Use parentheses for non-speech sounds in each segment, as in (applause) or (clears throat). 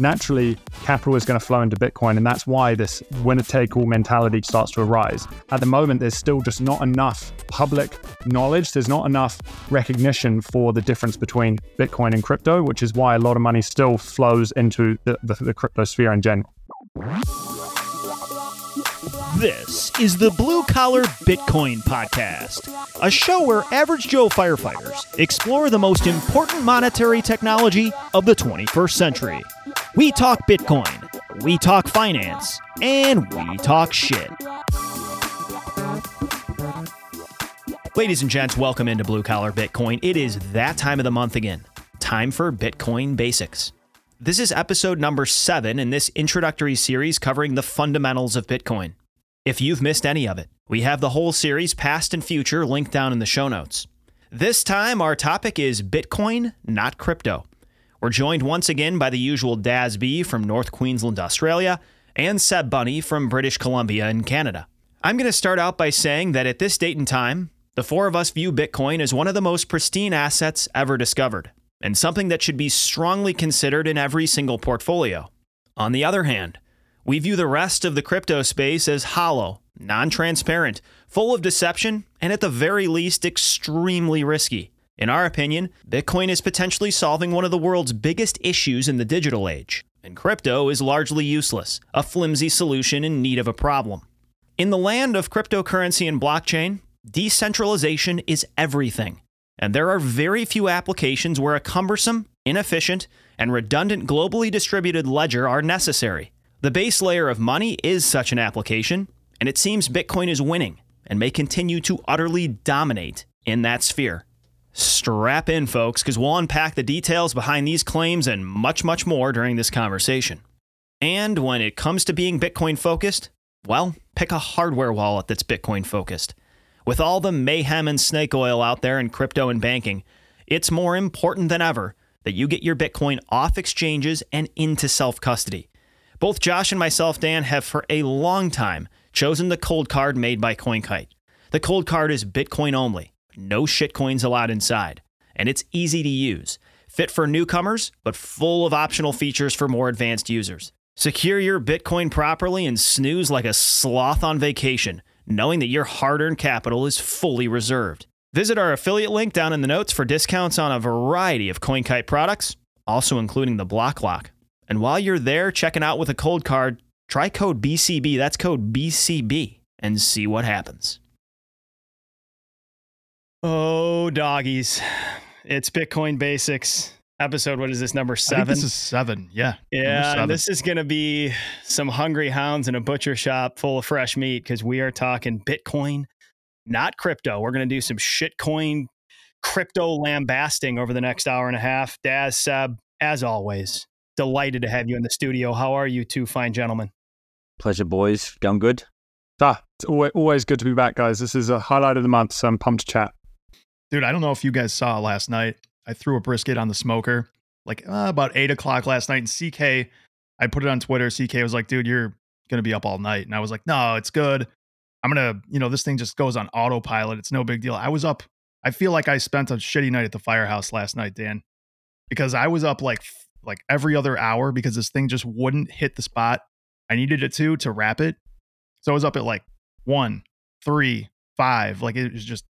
naturally capital is going to flow into Bitcoin. And that's why this winner take all mentality starts to arise. At the moment, there's still just not enough public knowledge. There's not enough recognition for the difference between Bitcoin and crypto, which is why a lot of money still flows into the, the, the crypto sphere in general. This is the Blue Collar Bitcoin Podcast, a show where average Joe firefighters explore the most important monetary technology of the 21st century. We talk Bitcoin, we talk finance, and we talk shit. Ladies and gents, welcome into Blue Collar Bitcoin. It is that time of the month again. Time for Bitcoin Basics. This is episode number seven in this introductory series covering the fundamentals of Bitcoin. If you've missed any of it, we have the whole series, past and future, linked down in the show notes. This time, our topic is Bitcoin, not crypto. We're joined once again by the usual Daz B from North Queensland, Australia, and Seb Bunny from British Columbia in Canada. I'm going to start out by saying that at this date and time, the four of us view Bitcoin as one of the most pristine assets ever discovered, and something that should be strongly considered in every single portfolio. On the other hand, we view the rest of the crypto space as hollow, non transparent, full of deception, and at the very least, extremely risky. In our opinion, Bitcoin is potentially solving one of the world's biggest issues in the digital age, and crypto is largely useless, a flimsy solution in need of a problem. In the land of cryptocurrency and blockchain, decentralization is everything, and there are very few applications where a cumbersome, inefficient, and redundant globally distributed ledger are necessary. The base layer of money is such an application, and it seems Bitcoin is winning and may continue to utterly dominate in that sphere. Strap in, folks, because we'll unpack the details behind these claims and much, much more during this conversation. And when it comes to being Bitcoin focused, well, pick a hardware wallet that's Bitcoin focused. With all the mayhem and snake oil out there in crypto and banking, it's more important than ever that you get your Bitcoin off exchanges and into self custody. Both Josh and myself, Dan, have for a long time chosen the ColdCard made by CoinKite. The ColdCard is Bitcoin only, no shitcoins allowed inside, and it's easy to use. Fit for newcomers, but full of optional features for more advanced users. Secure your Bitcoin properly and snooze like a sloth on vacation, knowing that your hard earned capital is fully reserved. Visit our affiliate link down in the notes for discounts on a variety of CoinKite products, also including the BlockClock. And while you're there checking out with a ColdCard, try code BCB. That's code BCB and see what happens. Oh, doggies. It's Bitcoin Basics episode. What is this, number seven? this is seven. Yeah. Yeah. Seven. this is going to be some hungry hounds in a butcher shop full of fresh meat because we are talking Bitcoin, not crypto. We're going to do some shitcoin crypto lambasting over the next hour and a half. Daz, Seb, as always, delighted to have you in the studio. How are you two fine gentlemen? Pleasure, boys. Going good? Ah, it's always good to be back, guys. This is a highlight of the month, so I'm pumped to chat. Dude, I don't know if you guys saw last night. I threw a brisket on the smoker like uh, about eight o'clock last night. And CK, I put it on Twitter. CK was like, dude, you're going to be up all night. And I was like, no, it's good. I'm going to, you know, this thing just goes on autopilot. It's no big deal. I was up. I feel like I spent a shitty night at the firehouse last night, Dan, because I was up like like every other hour because this thing just wouldn't hit the spot I needed it to to wrap it. So I was up at like one, three, five. Like it was just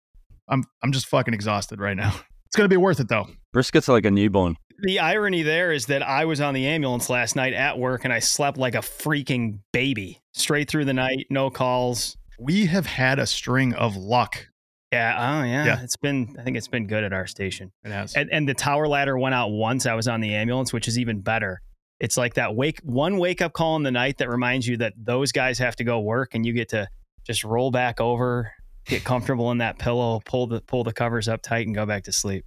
I'm I'm just fucking exhausted right now. (laughs) It's gonna be worth it though. Briskets like a newborn. The irony there is that I was on the ambulance last night at work and I slept like a freaking baby straight through the night, no calls. We have had a string of luck yeah. Oh, yeah. yeah. It's been. I think it's been good at our station. It has. And, and the tower ladder went out once. I was on the ambulance, which is even better. It's like that wake one wake up call in the night that reminds you that those guys have to go work, and you get to just roll back over, get comfortable in that pillow, pull the pull the covers up tight, and go back to sleep.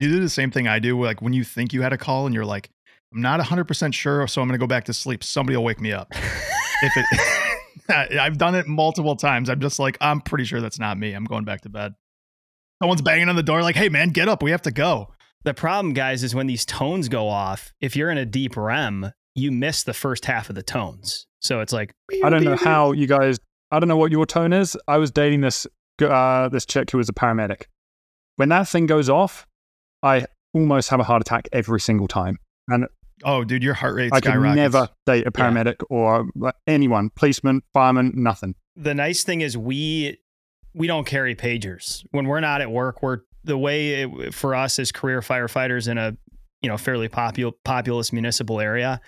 You do the same thing I do. Like when you think you had a call, and you're like, I'm not 100 percent sure, so I'm going to go back to sleep. Somebody will wake me up. if it. (laughs) I've done it multiple times. I'm just like, I'm pretty sure that's not me. I'm going back to bed. Someone's banging on the door, like, hey, man, get up. We have to go. The problem, guys, is when these tones go off, if you're in a deep REM, you miss the first half of the tones. So it's like, I don't know how you guys, I don't know what your tone is. I was dating this, uh, this chick who was a paramedic. When that thing goes off, I almost have a heart attack every single time. And Oh, dude, your heart rate I could never date a paramedic or anyone, policeman, fireman, nothing. the nice thing is we we don't carry pagers when we're not at work we're the way it, for us as career firefighters in a you know fairly popul- populous municipal area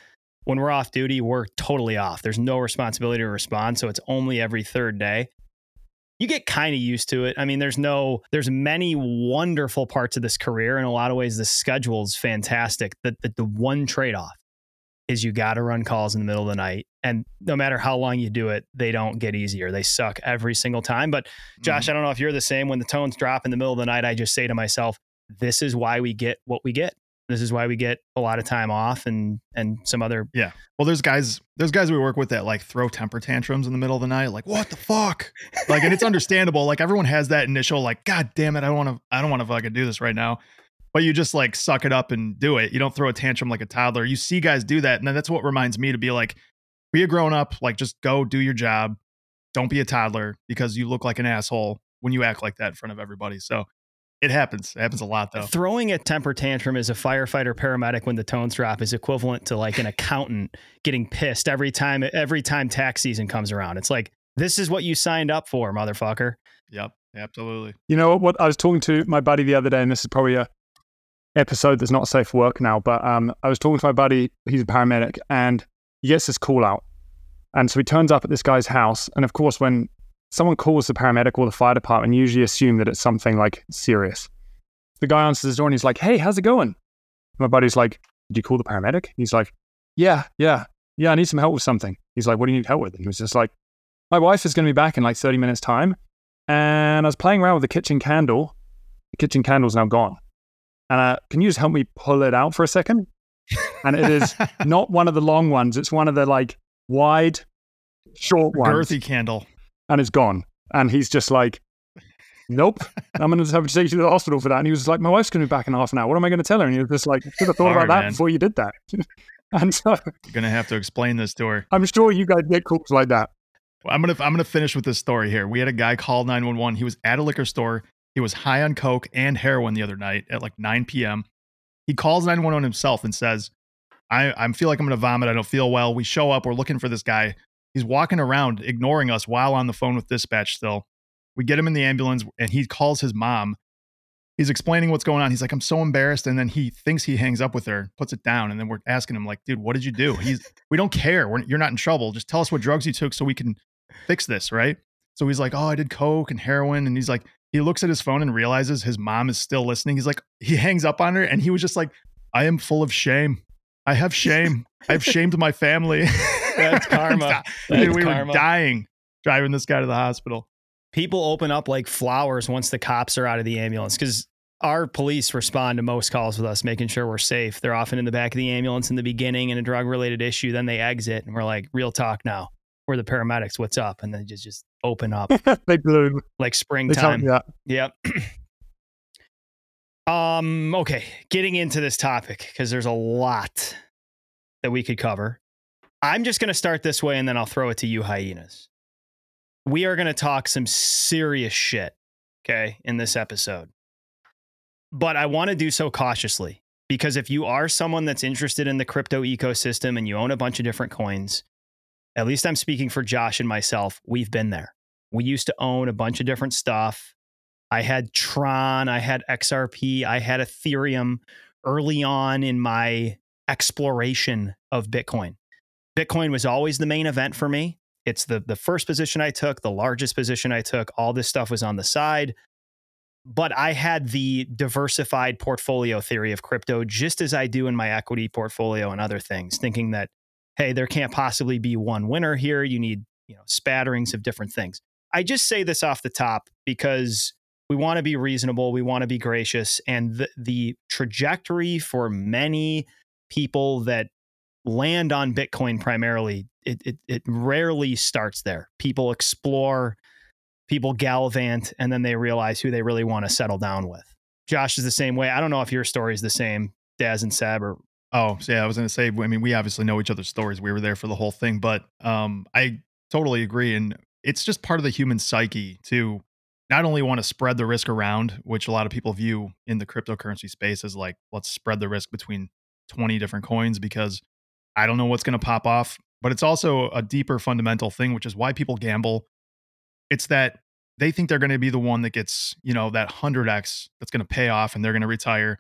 when we're off duty we're totally off there's no responsibility to respond so it's only every third day you get kind of used to it i mean there's no there's many wonderful parts of this career in a lot of ways the schedule is fantastic the, the, the one trade-off is you got to run calls in the middle of the night. And no matter how long you do it, they don't get easier. They suck every single time. But Josh, mm-hmm. I don't know if you're the same. When the tones drop in the middle of the night, I just say to myself, this is why we get what we get. This is why we get a lot of time off and and some other Yeah. Well, there's guys, there's guys we work with that like throw temper tantrums in the middle of the night, like what the fuck, like, and it's (laughs) understandable. Like everyone has that initial like, God damn it, I don't want to, I don't want to fucking do this right now. But you just like suck it up and do it. You don't throw a tantrum like a toddler. You see guys do that, and then that's what reminds me to be like, be a grown up. Like just go do your job. Don't be a toddler because you look like an asshole when you act like that in front of everybody. So it happens. It happens a lot though. throwing a temper tantrum as a firefighter paramedic when the tones drop is equivalent to like an accountant getting pissed every time every time tax season comes around. It's like this is what you signed up for, motherfucker. Yep, absolutely. You know what, what? I was talking to my buddy the other day, and this is probably a episode that's not safe for work now, but um, I was talking to my buddy, he's a paramedic, and he gets this call out. And so he turns up at this guy's house. And of course, when someone calls the paramedic or the fire department, you usually assume that it's something like serious. The guy answers the door and he's like, Hey, how's it going? My buddy's like, Did you call the paramedic? He's like, Yeah, yeah, yeah, I need some help with something. He's like, What do you need help with? And he was just like, My wife is going to be back in like 30 minutes' time. And I was playing around with the kitchen candle. The kitchen candle's now gone. And uh, can you just help me pull it out for a second? And it is (laughs) not one of the long ones. It's one of the like wide, short ones. girthy candle. And it's gone. And he's just like, nope. (laughs) I'm going to have to take you to the hospital for that. And he was like, my wife's going to be back in half an hour. What am I going to tell her? And he was just like, should have thought Hard, about that man. before you did that. (laughs) and so You're gonna have to explain this to her. I'm sure you guys get calls like that. Well, I'm gonna I'm gonna finish with this story here. We had a guy call 911. He was at a liquor store. He was high on coke and heroin the other night at like 9 p.m. He calls 911 himself and says, "I I feel like I'm gonna vomit. I don't feel well." We show up. We're looking for this guy. He's walking around, ignoring us while on the phone with dispatch. Still, we get him in the ambulance, and he calls his mom. He's explaining what's going on. He's like, "I'm so embarrassed," and then he thinks he hangs up with her, puts it down, and then we're asking him like, "Dude, what did you do?" He's, "We don't care. We're, you're not in trouble. Just tell us what drugs you took so we can fix this, right? So he's like, Oh, I did coke and heroin. And he's like, he looks at his phone and realizes his mom is still listening. He's like, he hangs up on her and he was just like, I am full of shame. I have shame. I've shamed my family. (laughs) That's (laughs) karma. Dude, That's we karma. were dying driving this guy to the hospital. People open up like flowers once the cops are out of the ambulance because our police respond to most calls with us, making sure we're safe. They're often in the back of the ambulance in the beginning in a drug related issue. Then they exit and we're like, real talk now. We're the paramedics. What's up? And then just just open up (laughs) they bloom. like They springtime. tell, yeah. Yep. (clears throat) um, okay, getting into this topic because there's a lot that we could cover. I'm just going to start this way and then I'll throw it to you, hyenas. We are going to talk some serious shit, okay, in this episode. But I want to do so cautiously because if you are someone that's interested in the crypto ecosystem and you own a bunch of different coins, at least I'm speaking for Josh and myself, we've been there. We used to own a bunch of different stuff. I had Tron, I had XRP, I had Ethereum early on in my exploration of Bitcoin. Bitcoin was always the main event for me. It's the the first position I took, the largest position I took. All this stuff was on the side. But I had the diversified portfolio theory of crypto just as I do in my equity portfolio and other things, thinking that hey, there can't possibly be one winner here. You need, you know, spatterings of different things. I just say this off the top because we want to be reasonable, we want to be gracious, and the, the trajectory for many people that land on Bitcoin primarily, it, it it rarely starts there. People explore, people gallivant, and then they realize who they really want to settle down with. Josh is the same way. I don't know if your story is the same, Daz and Seb, or Oh, yeah, I was gonna say. I mean, we obviously know each other's stories. We were there for the whole thing, but um, I totally agree, and it's just part of the human psyche to not only want to spread the risk around, which a lot of people view in the cryptocurrency space as like, let's spread the risk between 20 different coins because I don't know what's going to pop off. But it's also a deeper fundamental thing, which is why people gamble. It's that they think they're going to be the one that gets, you know, that 100x that's going to pay off and they're going to retire.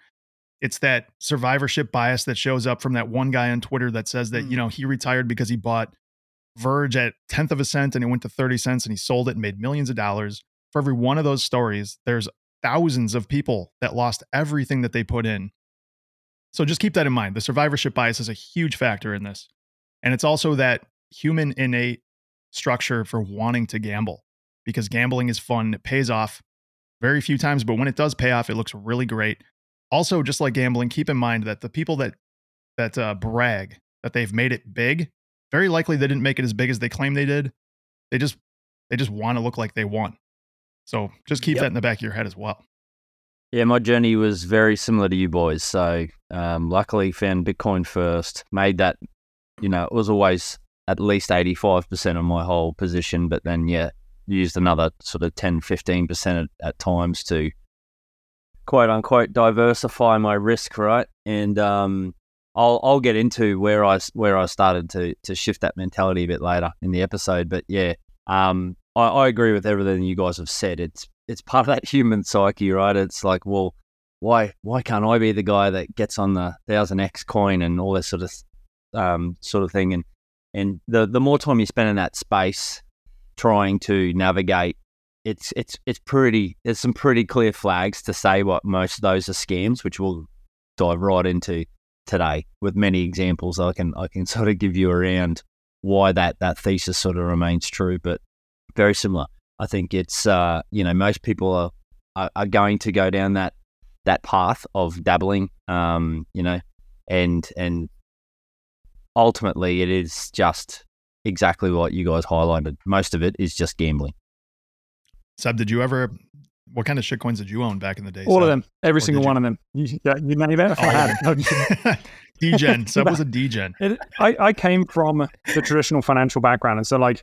It's that survivorship bias that shows up from that one guy on Twitter that says that, Mm. you know, he retired because he bought Verge at tenth of a cent and it went to 30 cents and he sold it and made millions of dollars. For every one of those stories, there's thousands of people that lost everything that they put in. So just keep that in mind. The survivorship bias is a huge factor in this. And it's also that human innate structure for wanting to gamble because gambling is fun. It pays off very few times, but when it does pay off, it looks really great. Also, just like gambling, keep in mind that the people that that uh, brag that they've made it big, very likely they didn't make it as big as they claim they did. They just they just want to look like they won. So just keep Yep. that in the back of your head as well. Yeah, my journey was very similar to you boys. So, um, luckily, found Bitcoin first. Made that, you know, it was always at least eighty five percent of my whole position, but then yeah, used another sort of 10 15 percent at, at times to quote unquote diversify my risk, right? And um, I'll I'll get into where I where I started to to shift that mentality a bit later in the episode. But yeah, um, I, I agree with everything you guys have said. It's it's part of that (laughs) human psyche, right? It's like, well, why why can't I be the guy that gets on the thousand X coin and all this sort of um, sort of thing? And and the the more time you spend in that space trying to navigate, it's it's it's pretty. There's some pretty clear flags to say what most of those are scams, which we'll dive right into today with many examples. I can I can (laughs) sort of give you around why that that thesis sort of remains true, but very similar. I think it's uh, you know most people are, are are going to go down that that path of dabbling, um, you know, and and ultimately it is just exactly what you guys highlighted. Most of it is just gambling. Seb, did you ever? What kind of shit coins did you own back in the day? All of them, every Or single did you- one of them. You, yeah, you name it. If I Oh, had it. Degen. Seb was a Degen. It, I, I came from the traditional financial background. And so, like,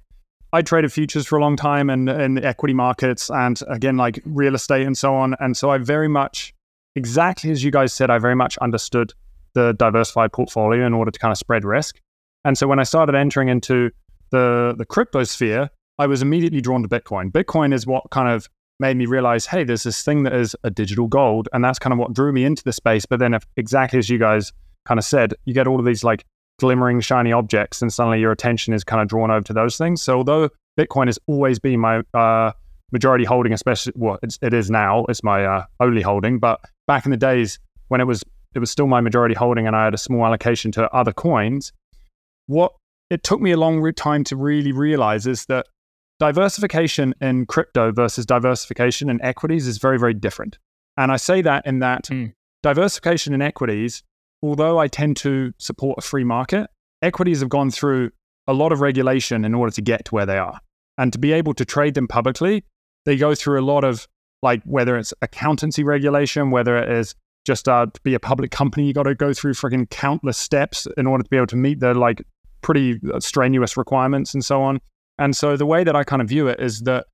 I traded futures for a long time and, and equity markets and, again, like real estate and so on. And so, I very much, exactly as you guys said, I very much understood the diversified portfolio in order to kind of spread risk. And so, when I started entering into the, the crypto sphere, I was immediately drawn to Bitcoin. Bitcoin is what kind of made me realize, hey, there's this thing that is a digital gold. And that's kind of what drew me into the space. But then, if, exactly as you guys kind of said, you get all of these like glimmering shiny objects, and suddenly your attention is kind of drawn over to those things. So although Bitcoin has always been my uh, majority holding, especially well, it's, it is now, it's my uh, only holding. But back in the days when it was, it was still my majority holding, and I had a small allocation to other coins. What it took me a long time to really realize is that diversification in crypto versus diversification in equities is very, very different. And I say that in that Hmm. diversification in equities although I tend to support a free market, equities have gone through a lot of regulation in order to get to where they are. And to be able to trade them publicly, they go through a lot of like whether it's accountancy regulation, whether it is just uh, to be a public company, you got to go through freaking countless steps in order to be able to meet the like pretty uh, strenuous requirements and so on. And so the way that I kind of view it is that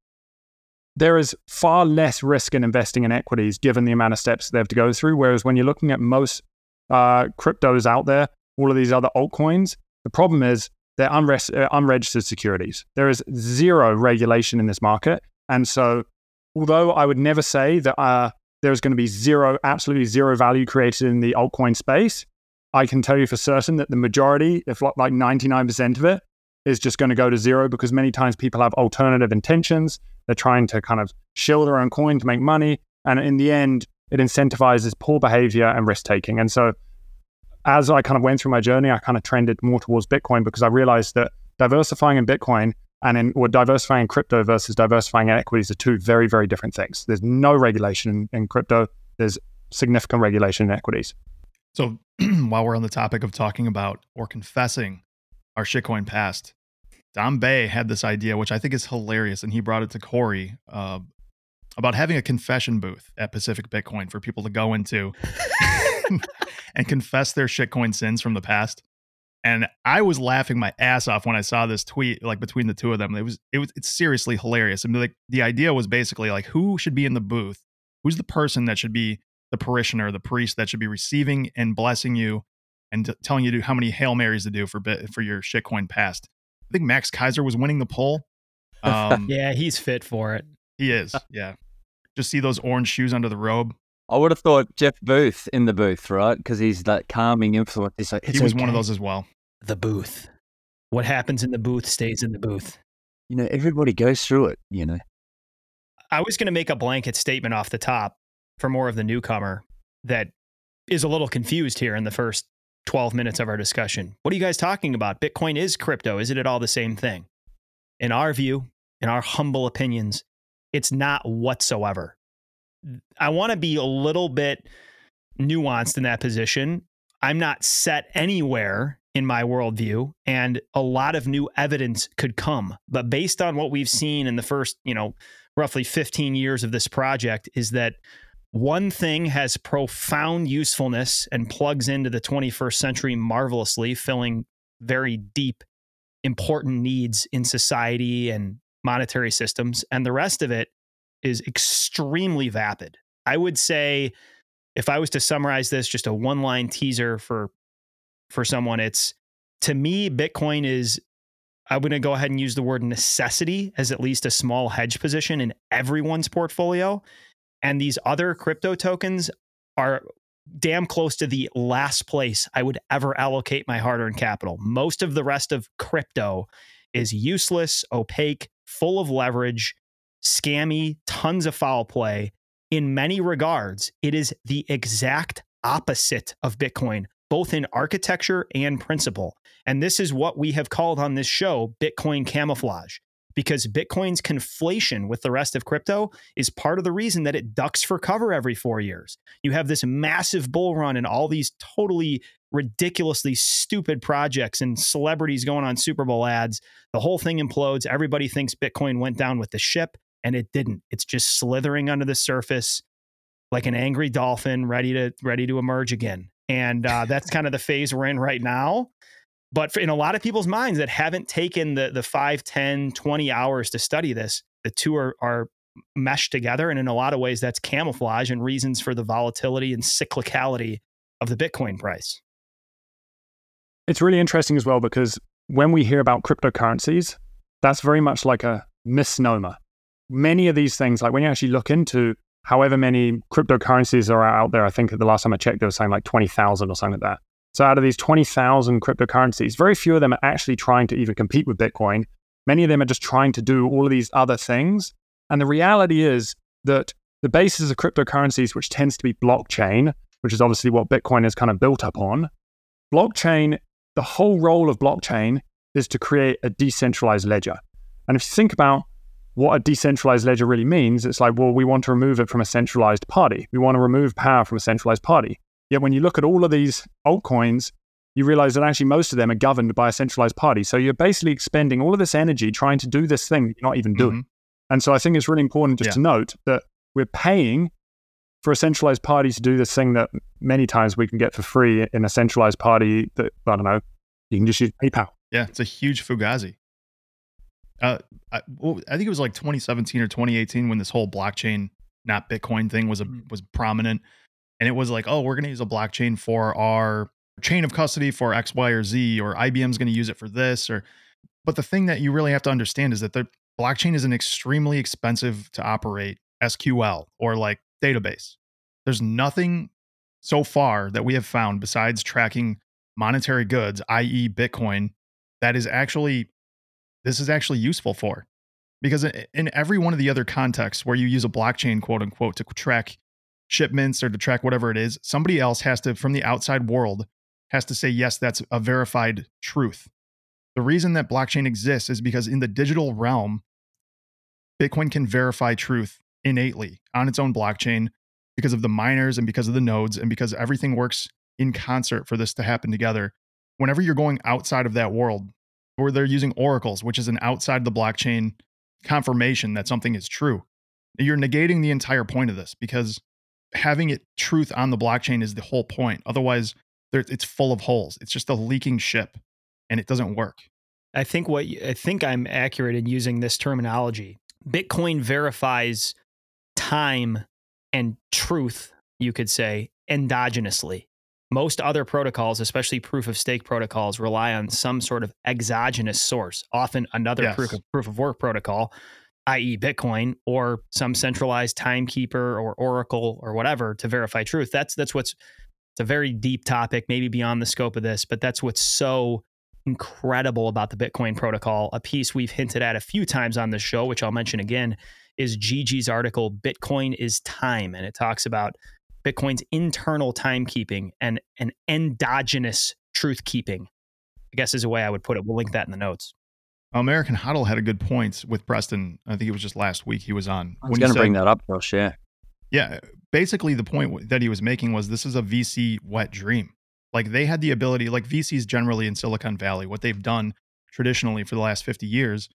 there is far less risk in investing in equities given the amount of steps they have to go through. Whereas when you're looking at most uh, cryptos out there, all of these other altcoins, the problem is they're unres- uh, unregistered securities. There is zero regulation in this market. And so, although I would never say that uh, there's going to be zero, absolutely zero value created in the altcoin space, I can tell you for certain that the majority, if like 99% of it, is just going to go to zero because many times people have alternative intentions. They're trying to kind of shill their own coin to make money. And in the end, it incentivizes poor behavior and risk taking. And so, as I kind of went through my journey, I kind of trended more towards Bitcoin because I realized that diversifying in Bitcoin and in or diversifying crypto versus diversifying in equities are two very, very different things. There's no regulation in, in crypto. There's significant regulation in equities. So (clears throat) while we're on the topic of talking about or confessing our shitcoin past, Dom Bei had this idea, which I think is hilarious, and he brought it to Corey uh, about having a confession booth at Pacific Bitcoin for people to go into (laughs) (laughs) and confess their shitcoin sins from the past. And I was laughing my ass off when I saw this tweet, like between the two of them. It was it was it's seriously hilarious. I mean, like the idea was basically like who should be in the booth? Who's the person that should be the parishioner, the priest that should be receiving and blessing you and t- telling you to, how many hail marys to do for bit for your shitcoin past. I think Max Keiser was winning the poll. (laughs) Um, Yeah, he's fit for it. he is. Yeah, just see those orange shoes under the robe. I would have thought Jeff Booth in the booth, right? Because he's that calming influence. He's like, He "It's was one of those as well. The booth. What happens in the booth stays in the booth. You know, everybody goes through it. You know, I was going to make a blanket statement off the top for more of the newcomer that is a little confused here in the first 12 minutes of our discussion. What are you guys talking about? Bitcoin is crypto. Is it at all the same thing? In our view, in our humble opinions, it's not whatsoever. I want to be a little bit nuanced in that position. I'm not set anywhere in my worldview, and a lot of new evidence could come. But based on what we've seen in the first, you know, roughly 15 years of this project, is that one thing has profound usefulness and plugs into the 21st century marvelously, filling very deep, important needs in society and monetary systems. And the rest of it is extremely vapid. I would say, if I was to summarize this, just a one line teaser for for someone, it's to me, Bitcoin is I'm going to go ahead and use the word necessity as at least a small hedge position in everyone's portfolio. And these other crypto tokens are damn close to the last place I would ever allocate my hard earned capital. Most of the rest of crypto is useless, opaque, full of leverage, scammy, tons of foul play. In many regards, it is the exact opposite of Bitcoin, both in architecture and principle. And this is what we have called on this show Bitcoin camouflage, because Bitcoin's conflation with the rest of crypto is part of the reason that it ducks for cover every four years. You have this massive bull run and all these totally ridiculously stupid projects and celebrities going on Super Bowl ads. The whole thing implodes. Everybody thinks Bitcoin went down with the ship, and it didn't. It's just slithering under the surface like an angry dolphin ready to ready to emerge again. And uh, that's (laughs) kind of the phase we're in right now. But for, in a lot of people's minds that haven't taken the the 5, 10, 20 hours to study this, the two are, are meshed together. And in a lot of ways, that's camouflage and reasons for the volatility and cyclicality of the Bitcoin price. It's really interesting as well because when we hear about cryptocurrencies, that's very much like a misnomer. Many of these things, like when you actually look into however many cryptocurrencies are out there, I think the last time I checked, they were saying like 20,000 or something like that. So out of these 20,000 cryptocurrencies, very few of them are actually trying to even compete with Bitcoin. Many of them are just trying to do all of these other things. And the reality is that the basis of cryptocurrencies, which tends to be blockchain, which is obviously what Bitcoin is kind of built upon, blockchain, the whole role of blockchain is to create a decentralized ledger. And if you think about what a decentralized ledger really means, it's like, well, we want to remove it from a centralized party. We want to remove power from a centralized party. Yet when you look at all of these altcoins, you realize that actually most of them are governed by a centralized party. So you're basically expending all of this energy trying to do this thing that you're not even doing. Mhm. And so I think it's really important just Yeah. to note that we're paying for a centralized party to do this thing that many times we can get for free in a centralized party that, I don't know, you can just use PayPal. Yeah, it's a huge fugazi. Uh, I, I think it was like 2017 or 2018 when this whole blockchain, not Bitcoin thing was a, Mhm. was prominent, and it was like, oh, we're going to use a blockchain for our chain of custody for X, Y, or Z, or IBM's going to use it for this, or. But the thing that you really have to understand is that the blockchain is an extremely expensive to operate SQL or like database. There's nothing so far that we have found besides tracking monetary goods, i.e., Bitcoin, that is actually this is actually useful for. Because in every one of the other contexts where you use a blockchain quote unquote to track shipments or to track whatever it is somebody else has to from the outside world has to say yes that's a verified truth. The reason that blockchain exists is because in the digital realm bitcoin can verify truth innately on its own blockchain because of the miners and because of the nodes and because everything works in concert for this to happen together. Whenever you're going outside of that world or they're using oracles, which is an outside the blockchain confirmation that something is true. You're negating the entire point of this because having it truth on the blockchain is the whole point. Otherwise, it's full of holes. It's just a leaking ship, and it doesn't work. I think what I think I'm accurate in using this terminology. Bitcoin verifies time and truth, you could say, endogenously. Most other protocols, especially proof of stake protocols, rely on some sort of exogenous source, often another Yes. proof of proof of work protocol, i.e., Bitcoin, or some centralized timekeeper or Oracle or whatever to verify truth. That's that's what's it's a very deep topic, maybe beyond the scope of this, but that's what's so incredible about the Bitcoin protocol. A piece we've hinted at a few times on the show, which I'll mention again, is Gigi's article, Bitcoin is Time. And it talks about Bitcoin's internal timekeeping and an endogenous truth keeping, I guess is a way I would put it. We'll link that in the notes. American Huddle had a good point with Preston. I think it was just last week he was on. I was he going to bring that up, Josh. Yeah. Yeah, basically the point that he was making was this is a VC wet dream. Like they had the ability, like VCs generally in Silicon Valley, what they've done traditionally for the last 50 years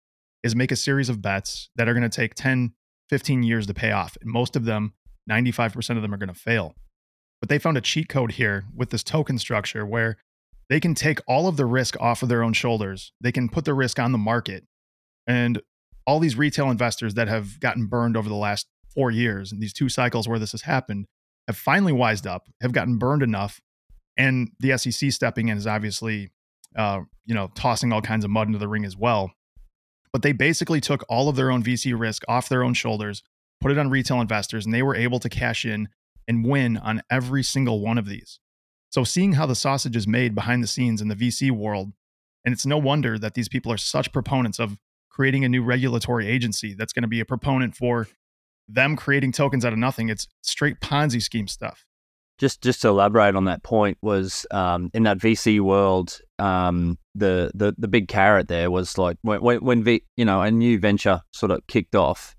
is make a series of bets that are going to take 10, 15 years to pay off. And most of them, 95% of them are going to fail. But they found a cheat code here with this token structure where they can take all of the risk off of their own shoulders. They can put the risk on the market. And all these retail investors that have gotten burned over the last four years and these two cycles where this has happened have finally wised up, have gotten burned enough, and the SEC stepping in is obviously, uh, you know, tossing all kinds of mud into the ring as well. But they basically took all of their own VC risk off their own shoulders, put it on retail investors, and they were able to cash in and win on every single one of these. So seeing how the sausage is made behind the scenes in the VC world, and it's no wonder that these people are such proponents of creating a new regulatory agency that's going to be a proponent for them creating tokens out of nothing. It's straight Ponzi scheme stuff. just just to elaborate on that point was um, in that VC world, um, the the the big carrot there was like when when, when v, you know a new venture sort of kicked off.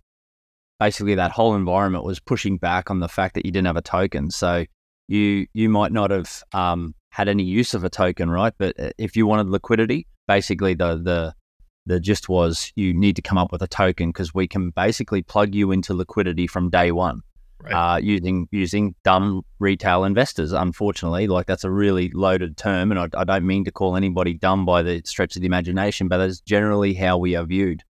Basically, that whole environment was pushing back on the fact that you didn't have a token. So you you might not have um, had any use of a token, right? But uh, if you wanted liquidity, basically the the the gist was you need to come up with a token because we can basically plug you into liquidity from day one Right. uh, using using dumb retail investors. Unfortunately, like that's a really loaded term, and I, I don't mean to call anybody dumb by the stretch of the imagination, but that's generally how we are viewed.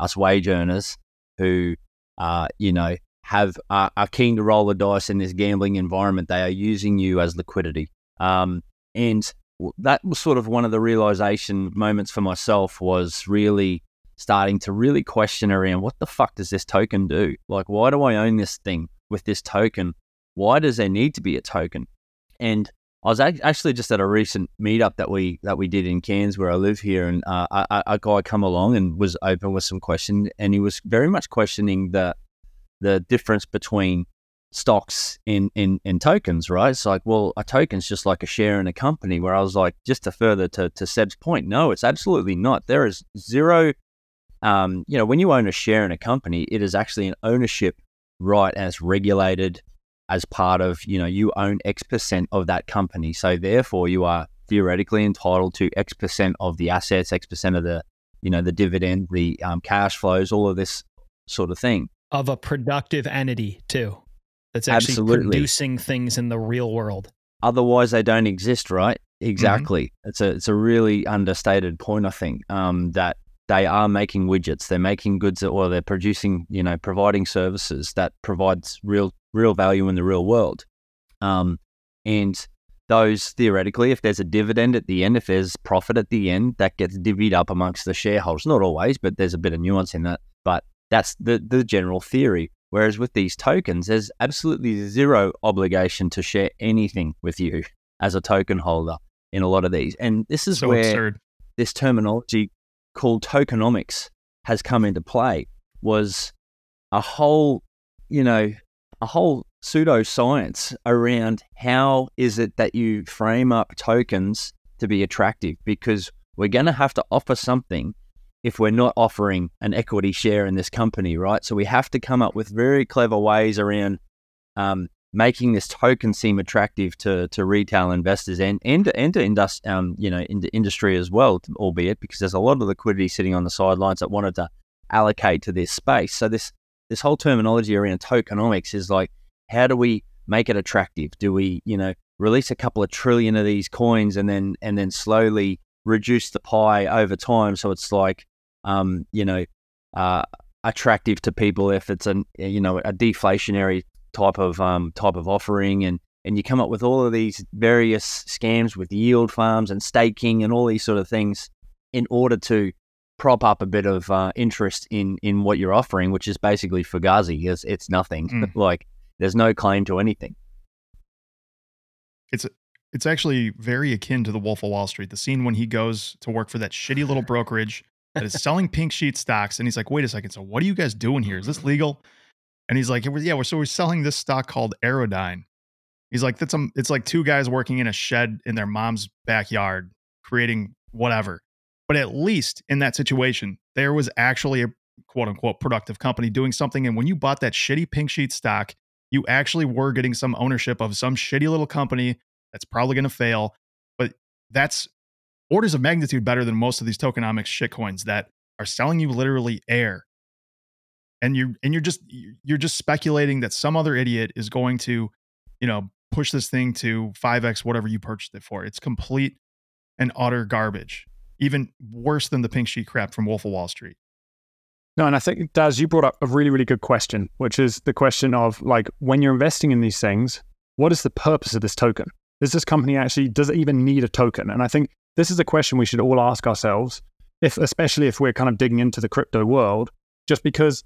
Us wage earners who, uh, you know, have are, are keen to roll the dice in this gambling environment. They are using you as liquidity, um, and that was sort of one of the realization moments for myself. Was really starting to really question around what the fuck does this token do? Like, why do I own this thing with this token? Why does there need to be a token? And I was actually just at a recent meetup that we that we did in Cairns, where I live here, and uh, a, a- guy come along and was open with some question, and he was very much questioning the the difference between stocks in, in, in tokens, right? It's like, well, a token's just like a share in a company. Where I was like, just to further to, to Seb's point, no, it's absolutely not. There is zero, um, you know, when you own a share in a company, it is actually an ownership right as regulated as part of, you know, you own X percent of that company. So therefore, you are theoretically entitled to X percent of the assets, X percent of the, you know, the dividend, the um, cash flows, all of this sort of thing. Of a productive entity, too, that's actually Absolutely. producing things in the real world. otherwise they don't exist, right? Exactly. It's a it's a really understated point, I think, um, that they are making widgets, they're making goods, or they're producing, you know, providing services that provides real real value in the real world. Um, and those theoretically, if there's a dividend at the end, if there's profit at the end, that gets divvied up amongst the shareholders. Not always, but there's a bit of nuance in that. But that's the the general theory. Whereas with these tokens, there's absolutely zero obligation to share anything with you as a token holder in a lot of these. And this is so where absurd. this terminology called tokenomics has come into play was a whole, you know, a whole pseudoscience around how is it that you frame up tokens to be attractive because we're going to have to offer something if we're not offering an equity share in this company, right? So we have to come up with very clever ways around um, making this token seem attractive to, to retail investors and and and to indus, um, you know into industry as well, albeit because there's a lot of liquidity sitting on the sidelines that wanted to allocate to this space. So this this whole terminology around tokenomics is like, how do we make it attractive? Do we you know release a couple of trillion of these coins and then and then slowly reduce the pie over time so it's like um, you know uh, attractive to people if it's a you know a deflationary type of um, type of offering and and you come up with all of these various scams with yield farms and staking and all these sort of things in order to prop up a bit of uh, interest in in what you're offering, which is basically fugazi. It's, it's nothing. Mm. (laughs) like there's no claim to anything. It's it's actually very akin to the Wolf of Wall Street. The scene when he goes to work for that shitty little brokerage that is selling pink sheet stocks, and he's like, "Wait a second. So what are you guys doing here? Is this legal?" And he's like, "Yeah, we're so we're selling this stock called Aerotyne." He's like, "That's um, it's like two guys working in a shed in their mom's backyard, creating whatever." But at least in that situation, there was actually a quote unquote productive company doing something. And when you bought that shitty pink sheet stock, you actually were getting some ownership of some shitty little company that's probably going to fail. But that's orders of magnitude better than most of these tokenomics shitcoins that are selling you literally air. And you and you're just you're just speculating that some other idiot is going to, you know, push this thing to 5x whatever you purchased it for. It's complete and utter garbage even worse than the pink sheet crap from Wolf of Wall Street. No, and I think Daz, you brought up a really, really good question, which is the question of like when you're investing in these things, what is the purpose of this token? Is this company actually does it even need a token? And I think this is a question we should all ask ourselves, if especially if we're kind of digging into the crypto world, just because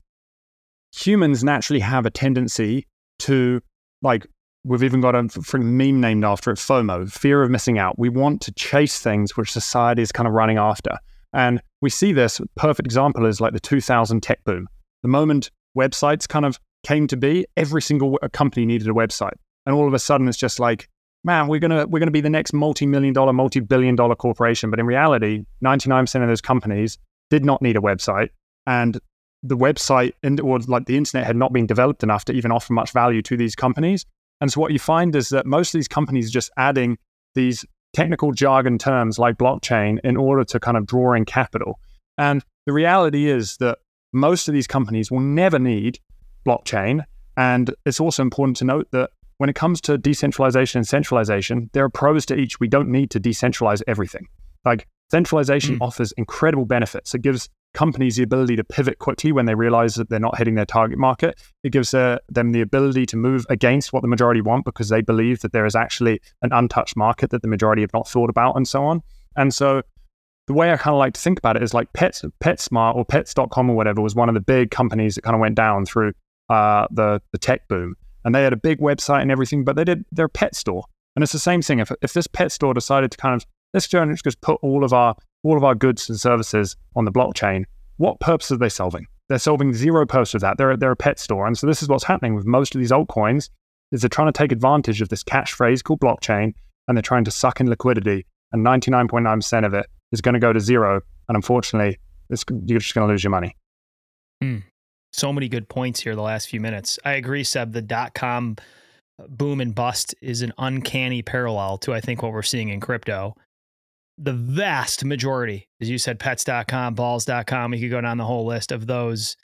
humans naturally have a tendency to like We've even got a meme named after it FOMO, fear of missing out. We want to chase things which society is kind of running after. And we see this perfect example is like the 2000 tech boom. The moment websites kind of came to be, every single company needed a website. And all of a sudden it's just like, man, we're gonna we're gonna be the next multi-million dollar, multi-billion dollar corporation. But in reality, 99% of those companies did not need a website. And the website and or like the internet had not been developed enough to even offer much value to these companies. And so what you find is that most of these companies are just adding these technical jargon terms like blockchain in order to kind of draw in capital. And the reality is that most of these companies will never need blockchain. And it's also important to note that when it comes to decentralization and centralization, there are pros to each. We don't need to decentralize everything. Like centralization mm. offers incredible benefits. It gives companies the ability to pivot quickly when they realize that they're not hitting their target market. It gives uh, them the ability to move against what the majority want because they believe that there is actually an untouched market that the majority have not thought about and so on. And so the way I kind of like to think about it is like Pets, PetSmart or Pets.com or whatever was one of the big companies that kind of went down through uh, the, the tech boom. And they had a big website and everything, but they did their pet store. And it's the same thing. If, if this pet store decided to kind of let's just put all of our all of our goods and services on the blockchain. What purpose are they solving? They're solving zero purpose with that. They're, they're a pet store. And so this is what's happening with most of these altcoins is they're trying to take advantage of this catchphrase called blockchain and they're trying to suck in liquidity. And 99.9% of it is going to go to zero. And unfortunately, you're just going to lose your money. Hmm. So many good points here the last few minutes. I agree, Seb. The dot com boom and bust is an uncanny parallel to, I think, what we're seeing in crypto the vast majority, as you said, pets.com, balls.com, we could go down the whole list of those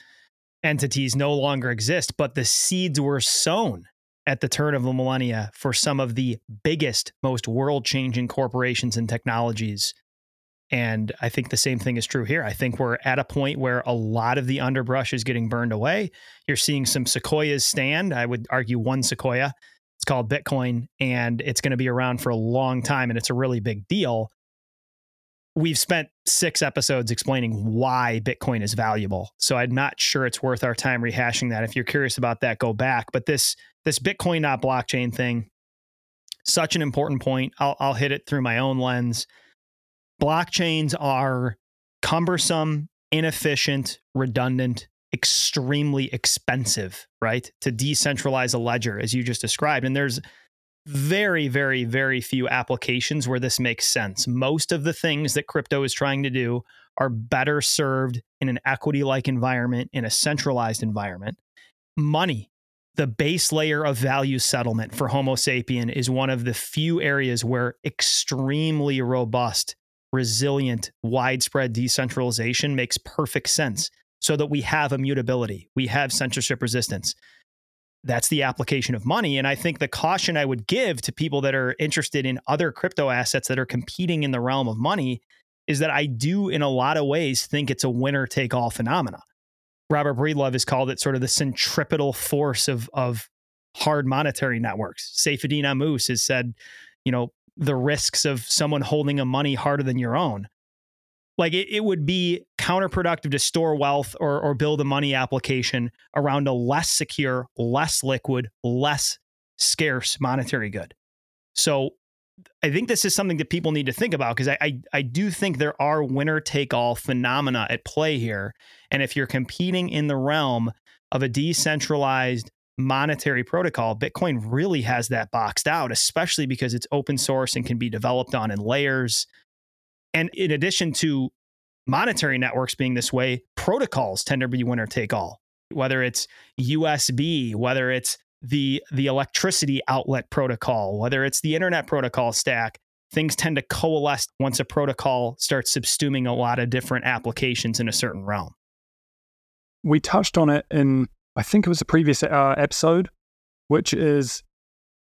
entities no longer exist, but the seeds were sown at the turn of the millennia for some of the biggest, most world changing corporations and technologies. And I think the same thing is true here. I think we're at a point where a lot of the underbrush is getting burned away. You're seeing some sequoias stand. I would argue one sequoia. It's called Bitcoin, and it's going to be around for a long time, and it's a really big deal we've spent six episodes explaining why Bitcoin is valuable. So I'm not sure it's worth our time rehashing that. If you're curious about that, go back. But this this Bitcoin not blockchain thing, such an important point. I'll, I'll hit it through my own lens. Blockchains are cumbersome, inefficient, redundant, extremely expensive, right? To decentralize a ledger, as you just described. And there's very, very, very few applications where this makes sense. Most of the things that crypto is trying to do are better served in an equity like environment, in a centralized environment. Money, the base layer of value settlement for Homo sapien, is one of the few areas where extremely robust, resilient, widespread decentralization makes perfect sense so that we have immutability, we have censorship resistance that's the application of money. And I think the caution I would give to people that are interested in other crypto assets that are competing in the realm of money is that I do, in a lot of ways, think it's a winner take all phenomena. Robert Breedlove has called it sort of the centripetal force of, of hard monetary networks. Saifedean Ammous has said, you know, the risks of someone holding a money harder than your own. Like it, it would be counterproductive to store wealth or, or build a money application around a less secure, less liquid, less scarce monetary good. So I think this is something that people need to think about because I, I, I do think there are winner take all phenomena at play here, and if you're competing in the realm of a decentralized monetary protocol, Bitcoin really has that boxed out, especially because it's open source and can be developed on in layers. And in addition to monetary networks being this way, protocols tend to be winner take all. Whether it's USB, whether it's the the electricity outlet protocol, whether it's the internet protocol stack, things tend to coalesce once a protocol starts subsuming a lot of different applications in a certain realm. We touched on it in I think it was a previous uh, episode, which is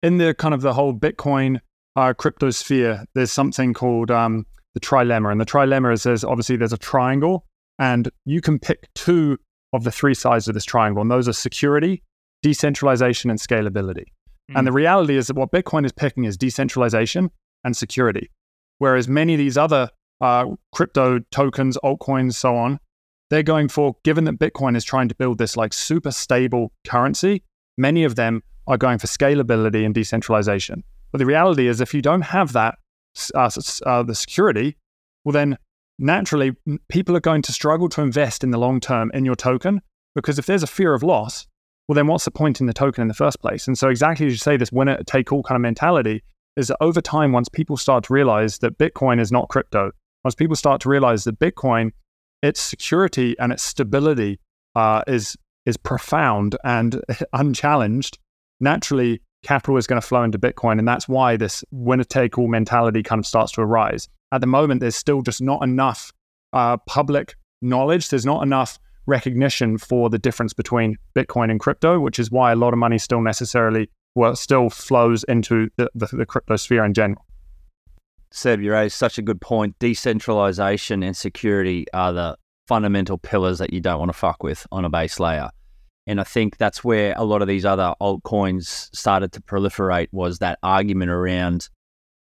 in the kind of the whole Bitcoin uh, crypto sphere. There's something called um, the trilemma, and the trilemma is there's obviously there's a triangle, and you can pick two of the three sides of this triangle, and those are security, decentralization and scalability. Mm. And the reality is that what Bitcoin is picking is decentralization and security. Whereas many of these other uh, crypto tokens, altcoins, so on, they're going for, given that Bitcoin is trying to build this like super stable currency, many of them are going for scalability and decentralization. But the reality is, if you don't have that, uh, uh, the security, well, then naturally people are going to struggle to invest in the long term in your token because if there's a fear of loss, well, then what's the point in the token in the first place? And so, exactly as you say, this winner take all kind of mentality is that over time, once people start to realize that Bitcoin is not crypto, once people start to realize that Bitcoin, its security and its stability uh, is is profound and (laughs) unchallenged, naturally capital is going to flow into Bitcoin, and that's why this winner take all mentality kind of starts to arise. At the moment, there's still just not enough uh, public knowledge. There's not enough recognition for the difference between Bitcoin and crypto, which is why a lot of money still necessarily well still flows into the, the, the crypto sphere in general. Seb, you raised such a good point. Decentralization and security are the fundamental pillars that you don't want to fuck with on a base layer. And I think that's where a lot of these other altcoins started to proliferate was that argument around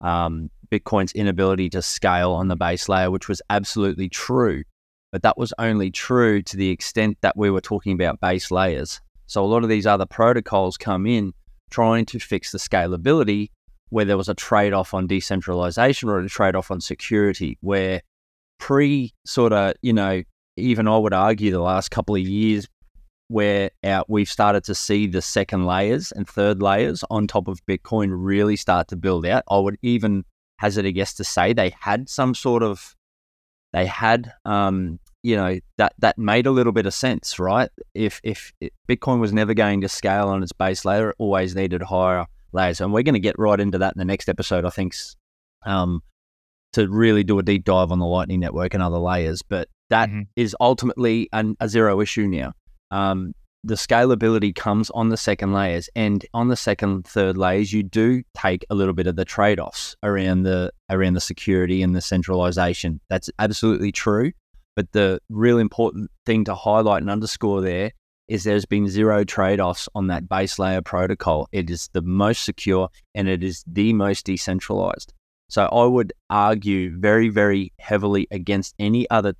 um, Bitcoin's inability to scale on the base layer, which was absolutely true but that was only true to the extent that we were talking about base layers. So a lot of these other protocols come in trying to fix the scalability where there was a trade off on decentralization or a trade off on security, where pre sort of, you know, even I would argue the last couple of years where our, we've started to see the second layers and third layers on top of Bitcoin really start to build out. I would even hazard a guess to say they had some sort of they had um, you know that that made a little bit of sense, right? If if Bitcoin was never going to scale on its base layer, it always needed higher layers, and we're going to get right into that in the next episode. I think, um, to really do a deep dive on the Lightning Network and other layers. But that mm-hmm. is ultimately an, a zero issue now. Um, the scalability comes on the second layers and on the second third layers you do take a little bit of the trade-offs around the around the security and the centralization. That's absolutely true but the real important thing to highlight and underscore there is there's been zero trade-offs on that base layer protocol. It is the most secure and it is the most decentralized. So i would argue very very heavily against any other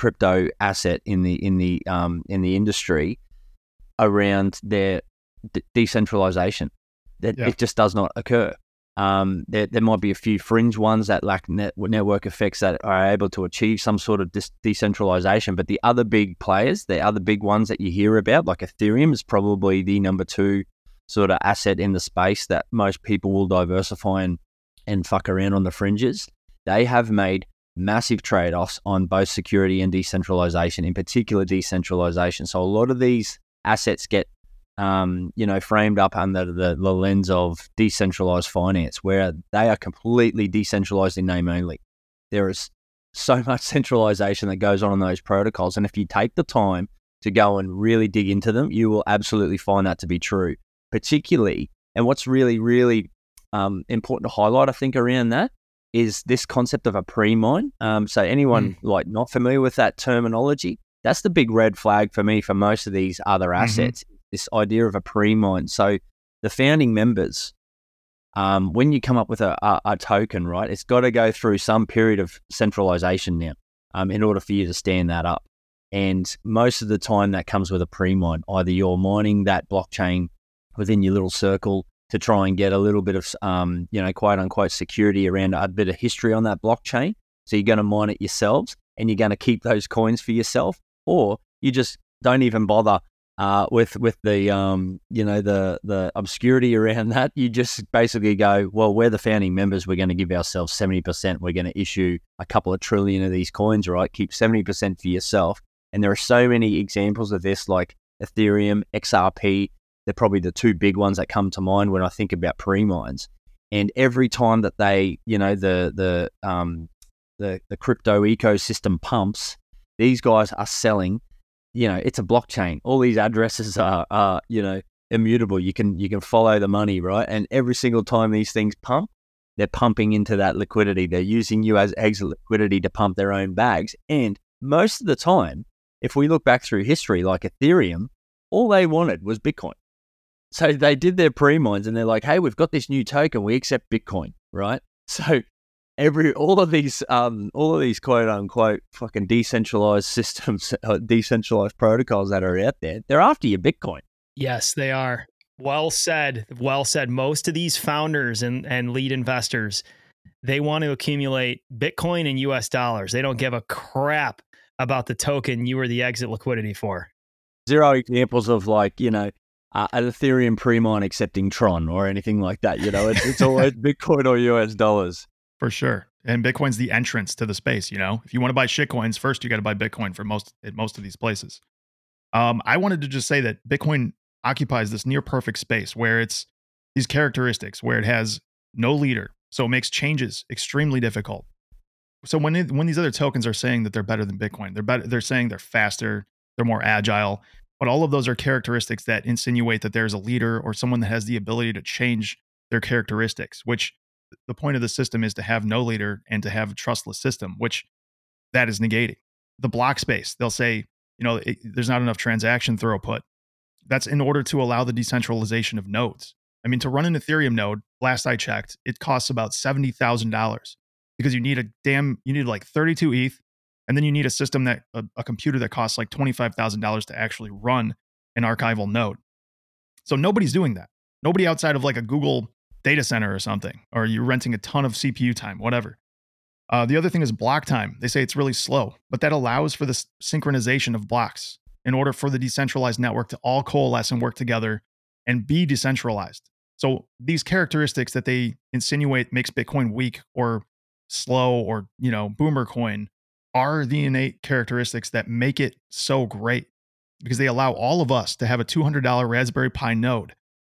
crypto asset in the in the um, in the industry around their d- decentralization. That yeah. it just does not occur. Um, there, there might be a few fringe ones that lack net, network effects that are able to achieve some sort of dis- decentralization. But the other big players, the other big ones that you hear about, like Ethereum, is probably the number two sort of asset in the space that most people will diversify and, and fuck around on the fringes. They have made massive trade offs on both security and decentralization, in particular decentralization. So a lot of these assets get um, you know, framed up under the, the lens of decentralized finance, where they are completely decentralized in name only. There is so (laughs) much centralization that goes on in those protocols. And if you take the time to go and really dig into them, you will absolutely find that to be true. Particularly, and what's really, really um, important to highlight, I think, around that is this concept of a pre mine. Um, so, anyone mm. like not familiar with that terminology, that's the big red flag for me for most of these other mm-hmm. assets. Mm-hmm. This idea of a pre mine. So the founding members, um, when you come up with a, a, a token, right, it's got to go through some period of centralization now um, in order for you to stand that up. And most of the time, that comes with a pre mine. Either you're mining that blockchain within your little circle to try and get a little bit of, um, you know, quote unquote security around a bit of history on that blockchain. So you're going to mine it yourselves and you're going to keep those coins for yourself, or you just don't even bother uh, with with the um, you know the the obscurity around (laughs) that. You just basically go, well, we're the founding members. We're going to give ourselves seventy percent. We're going to issue a couple of trillion of these coins, right? Keep seventy percent for yourself. And there are so many examples of this, like Ethereum, XRP. They're probably the two big ones that come to mind when I think about pre mines. And every time that they, you know, the the um, the the crypto ecosystem pumps, these guys are selling. You know, it's a blockchain. All these addresses are, are you know immutable. You can you can follow the money, right? And every single time these things pump, they're pumping into that liquidity. They're using you as exit liquidity to pump their own bags. And most of the time, if we look back through history, like Ethereum, all they wanted was Bitcoin. So they did their pre mines and they're like, hey, we've got this new token, we accept Bitcoin, right? (laughs) So every all of these um all of these quote unquote fucking decentralized (laughs) systems, uh, decentralized protocols that are out there, they're after your Bitcoin. Yes, they are. Well said. Well said. Most of these founders and, and lead investors, they want to accumulate Bitcoin and US dollars. They don't give a crap about the token you were the exit liquidity for. Zero examples of like, you know, uh, an Ethereum pre-mine accepting Tron or anything like that. You know, it's, it's always (laughs) Bitcoin or US dollars. For sure. And Bitcoin's the entrance to the space, you know. If you want to buy shitcoins, first you got to buy Bitcoin for most at most of these places. Um, I wanted to just say that Bitcoin occupies this near perfect space where it's these characteristics where it has no leader, so it makes changes extremely difficult. So when it, when these other tokens are saying that they're better than Bitcoin, they're better. They're saying they're faster, they're more agile, but all of those are characteristics that insinuate that there's a leader or someone that has the ability to change their characteristics. Which the point of the system is to have no leader and to have a trustless system, which that is negating. The block space, they'll say, you know, it, there's not enough transaction throughput. That's in order to allow the decentralization of nodes. I mean, to run an Ethereum node, last I checked, it costs about seventy thousand dollars because you need a damn you need like 32 ETH, and then you need a system that a, a computer that costs like twenty five thousand dollars to actually run an archival node. So nobody's doing that. Nobody outside of like a Google data center or something, or you're renting a ton of CPU time, whatever. Uh, the other thing is block time. They say it's really slow, but that allows for this synchronization of blocks in order for the decentralized network to all coalesce and work together and be decentralized. So these characteristics that they insinuate makes Bitcoin weak or slow or you know boomer coin are the innate characteristics that make it so great because they allow all of us to have a $200 Raspberry Pi node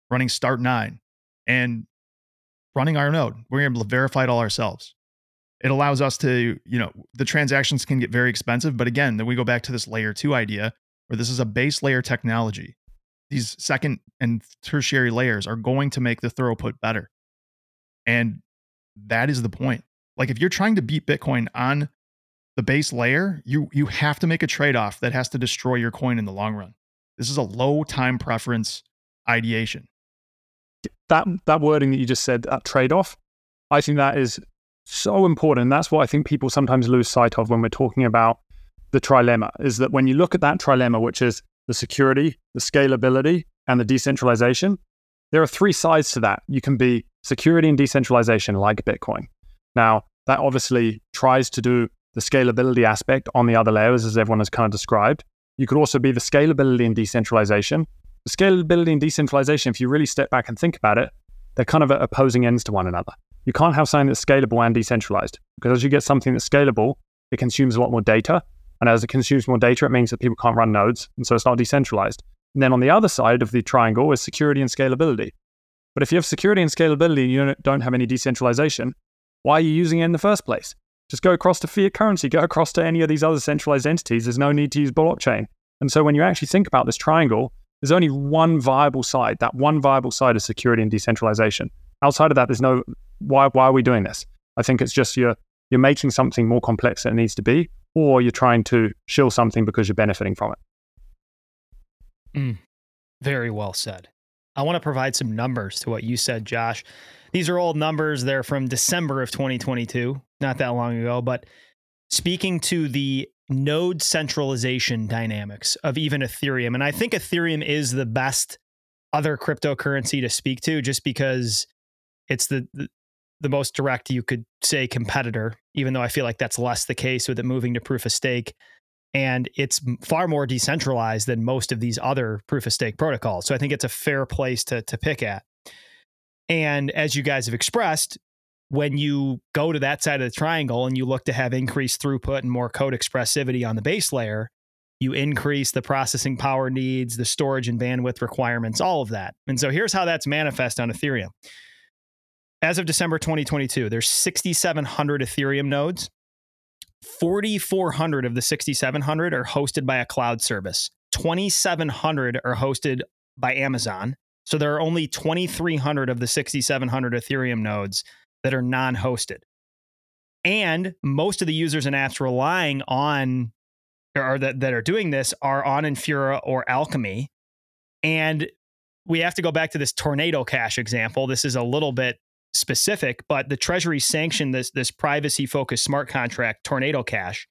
running Start9 and running our node. We're able to verify it all ourselves. It allows us to, you know, the transactions can get very expensive, but again, then we go back to this layer 2 idea where this is a base layer technology. These second and tertiary layers are going to make the throughput better. And that is the point. Like if you're trying to beat Bitcoin on the base layer, you you have to make a trade-off that has to destroy your coin in the long run. This is a low time preference ideation. That that wording that you just said, that trade-off, I think that is so important. That's what I think people sometimes lose sight of when we're talking about the trilemma, is that when you look at that trilemma, which is the security, the scalability, and the decentralization, there are three sides to that. You can be security and decentralization like Bitcoin. Now, that obviously tries to do the scalability aspect on the other layers, as everyone has kind of described. You could also be the scalability and decentralization. The scalability and decentralization, if you really step back and think about it, they're kind of at opposing ends to one another. You can't have something that's scalable and decentralized because as you get something that's scalable, it consumes a lot more data. And as it consumes more data, it means that people can't run nodes. And so it's not decentralized. And then on the other side of the triangle is security and scalability. But if you have security and scalability, and you don't have any decentralization, why are you using it in the first place? Just go across to fiat currency, go across to any of these other centralized entities. There's no need to use blockchain. And so when you actually think about this triangle, there's only one viable side. That one viable side is security and decentralization. Outside of that, there's no why why are we doing this? I think it's just you're you're making something more complex than it needs to be, or you're trying to shill something because you're benefiting from it. Mm, very well said. I want to provide some numbers to what you said, Josh. These are old numbers. They're from December of 2022, not that long ago. But speaking to the node centralization dynamics of even Ethereum, and I think Ethereum is the best other cryptocurrency to speak to just because it's the, the the most direct you could say competitor, even though I feel like that's less the case with it moving to proof of stake. And it's far more decentralized than most of these other proof of stake protocols. So I think it's a fair place to, to pick at. And as you guys have expressed, when you go to that side of the triangle and you look to have increased throughput and more code expressivity on the base layer, you increase the processing power needs, the storage and bandwidth requirements, all of that. And so here's how that's manifest on Ethereum. As of December 2022, there's 6,700 Ethereum nodes. 4,400 of the 6,700 are hosted by a cloud service. 2,700 are hosted by Amazon. So there are only 2,300 of the 6,700 Ethereum nodes that are non hosted. And most of the users and apps relying on or that, that are doing this are on Infura or Alchemy. And we have to go back to this tornado cash example. This is a little bit specific, but the Treasury sanctioned this this privacy focused smart contract, Tornado Cash,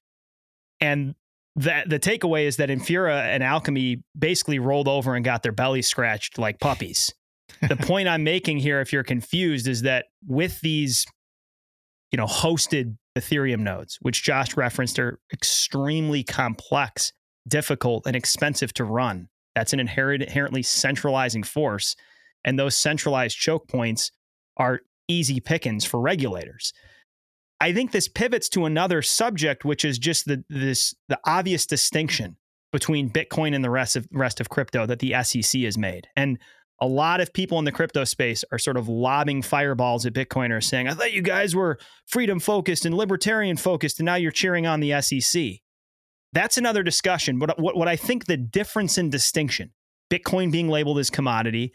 and that the takeaway is that Infura and Alchemy basically rolled over and got their belly scratched like puppies. (laughs) the point I'm making here, if you're confused, is that with these, you know, hosted Ethereum nodes, which Josh referenced, are extremely complex, difficult, and expensive to run. That's an inherent, inherently centralizing force. And those centralized choke points are easy pickings for regulators. I think this pivots to another subject, which is just the this the obvious distinction between Bitcoin and the rest of rest of crypto that the SEC has made. And a lot of people in the crypto space are sort of lobbing fireballs at Bitcoiners saying, I thought you guys were freedom focused and libertarian focused, and now you're cheering on the SEC. That's another discussion. But uh, what, what I think the difference in distinction, Bitcoin being labeled as commodity,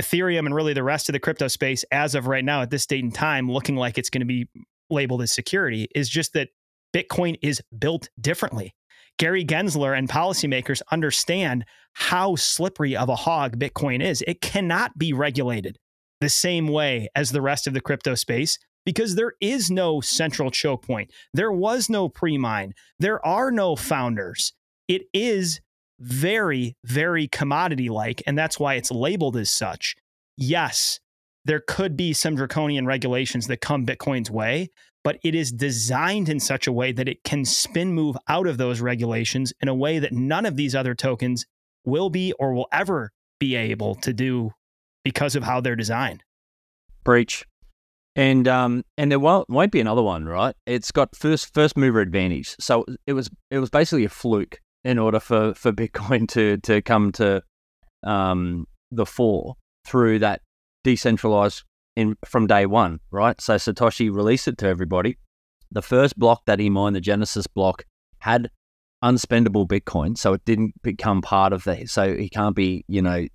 Ethereum and really the rest of the crypto space as of right now at this date and time looking like it's going to be labeled as security is just that Bitcoin is built differently. Gary Gensler and policymakers understand how slippery of a hog Bitcoin is. It cannot be regulated the same way as the rest of the crypto space because there is no central choke point. There was no pre mine. There are no founders. It is very, very commodity like, and that's why it's labeled as such. Yes, there could be some draconian regulations that come Bitcoin's way, but it is designed in such a way that it can spin move out of those regulations in a way that none of these other tokens will be or will ever be able to do because of how they're designed. Breach. And um and there won't, won't be another one, right? It's got first first mover advantage. So it was it was basically a fluke in order for, for Bitcoin to to come to um, the fore through that decentralized in from day one, right? So Satoshi released it to everybody. The first block that he mined, the Genesis block, had unspendable Bitcoin, so it didn't become part of the. So he can't be, you know,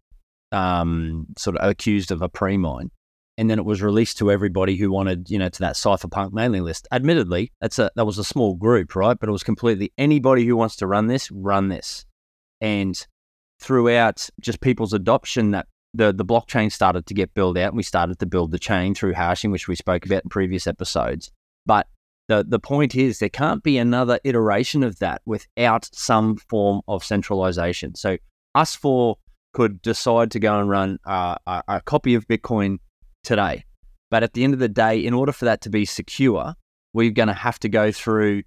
um, sort of accused of a pre-mine and then it was released to everybody who wanted, you know, to that cypherpunk mailing list. Admittedly, that's a that was a small group, right? But it was completely anybody who wants to run this, run this. And throughout just people's adoption, that the the blockchain started to get built out, and we started to build the chain through hashing, which we spoke about in previous episodes. But the the point is, there can't be another iteration of that without some form of centralization. So us four could decide to go and run uh, a, a copy of Bitcoin today. But at the end of the day, in order for that to be secure, we're going to have to go through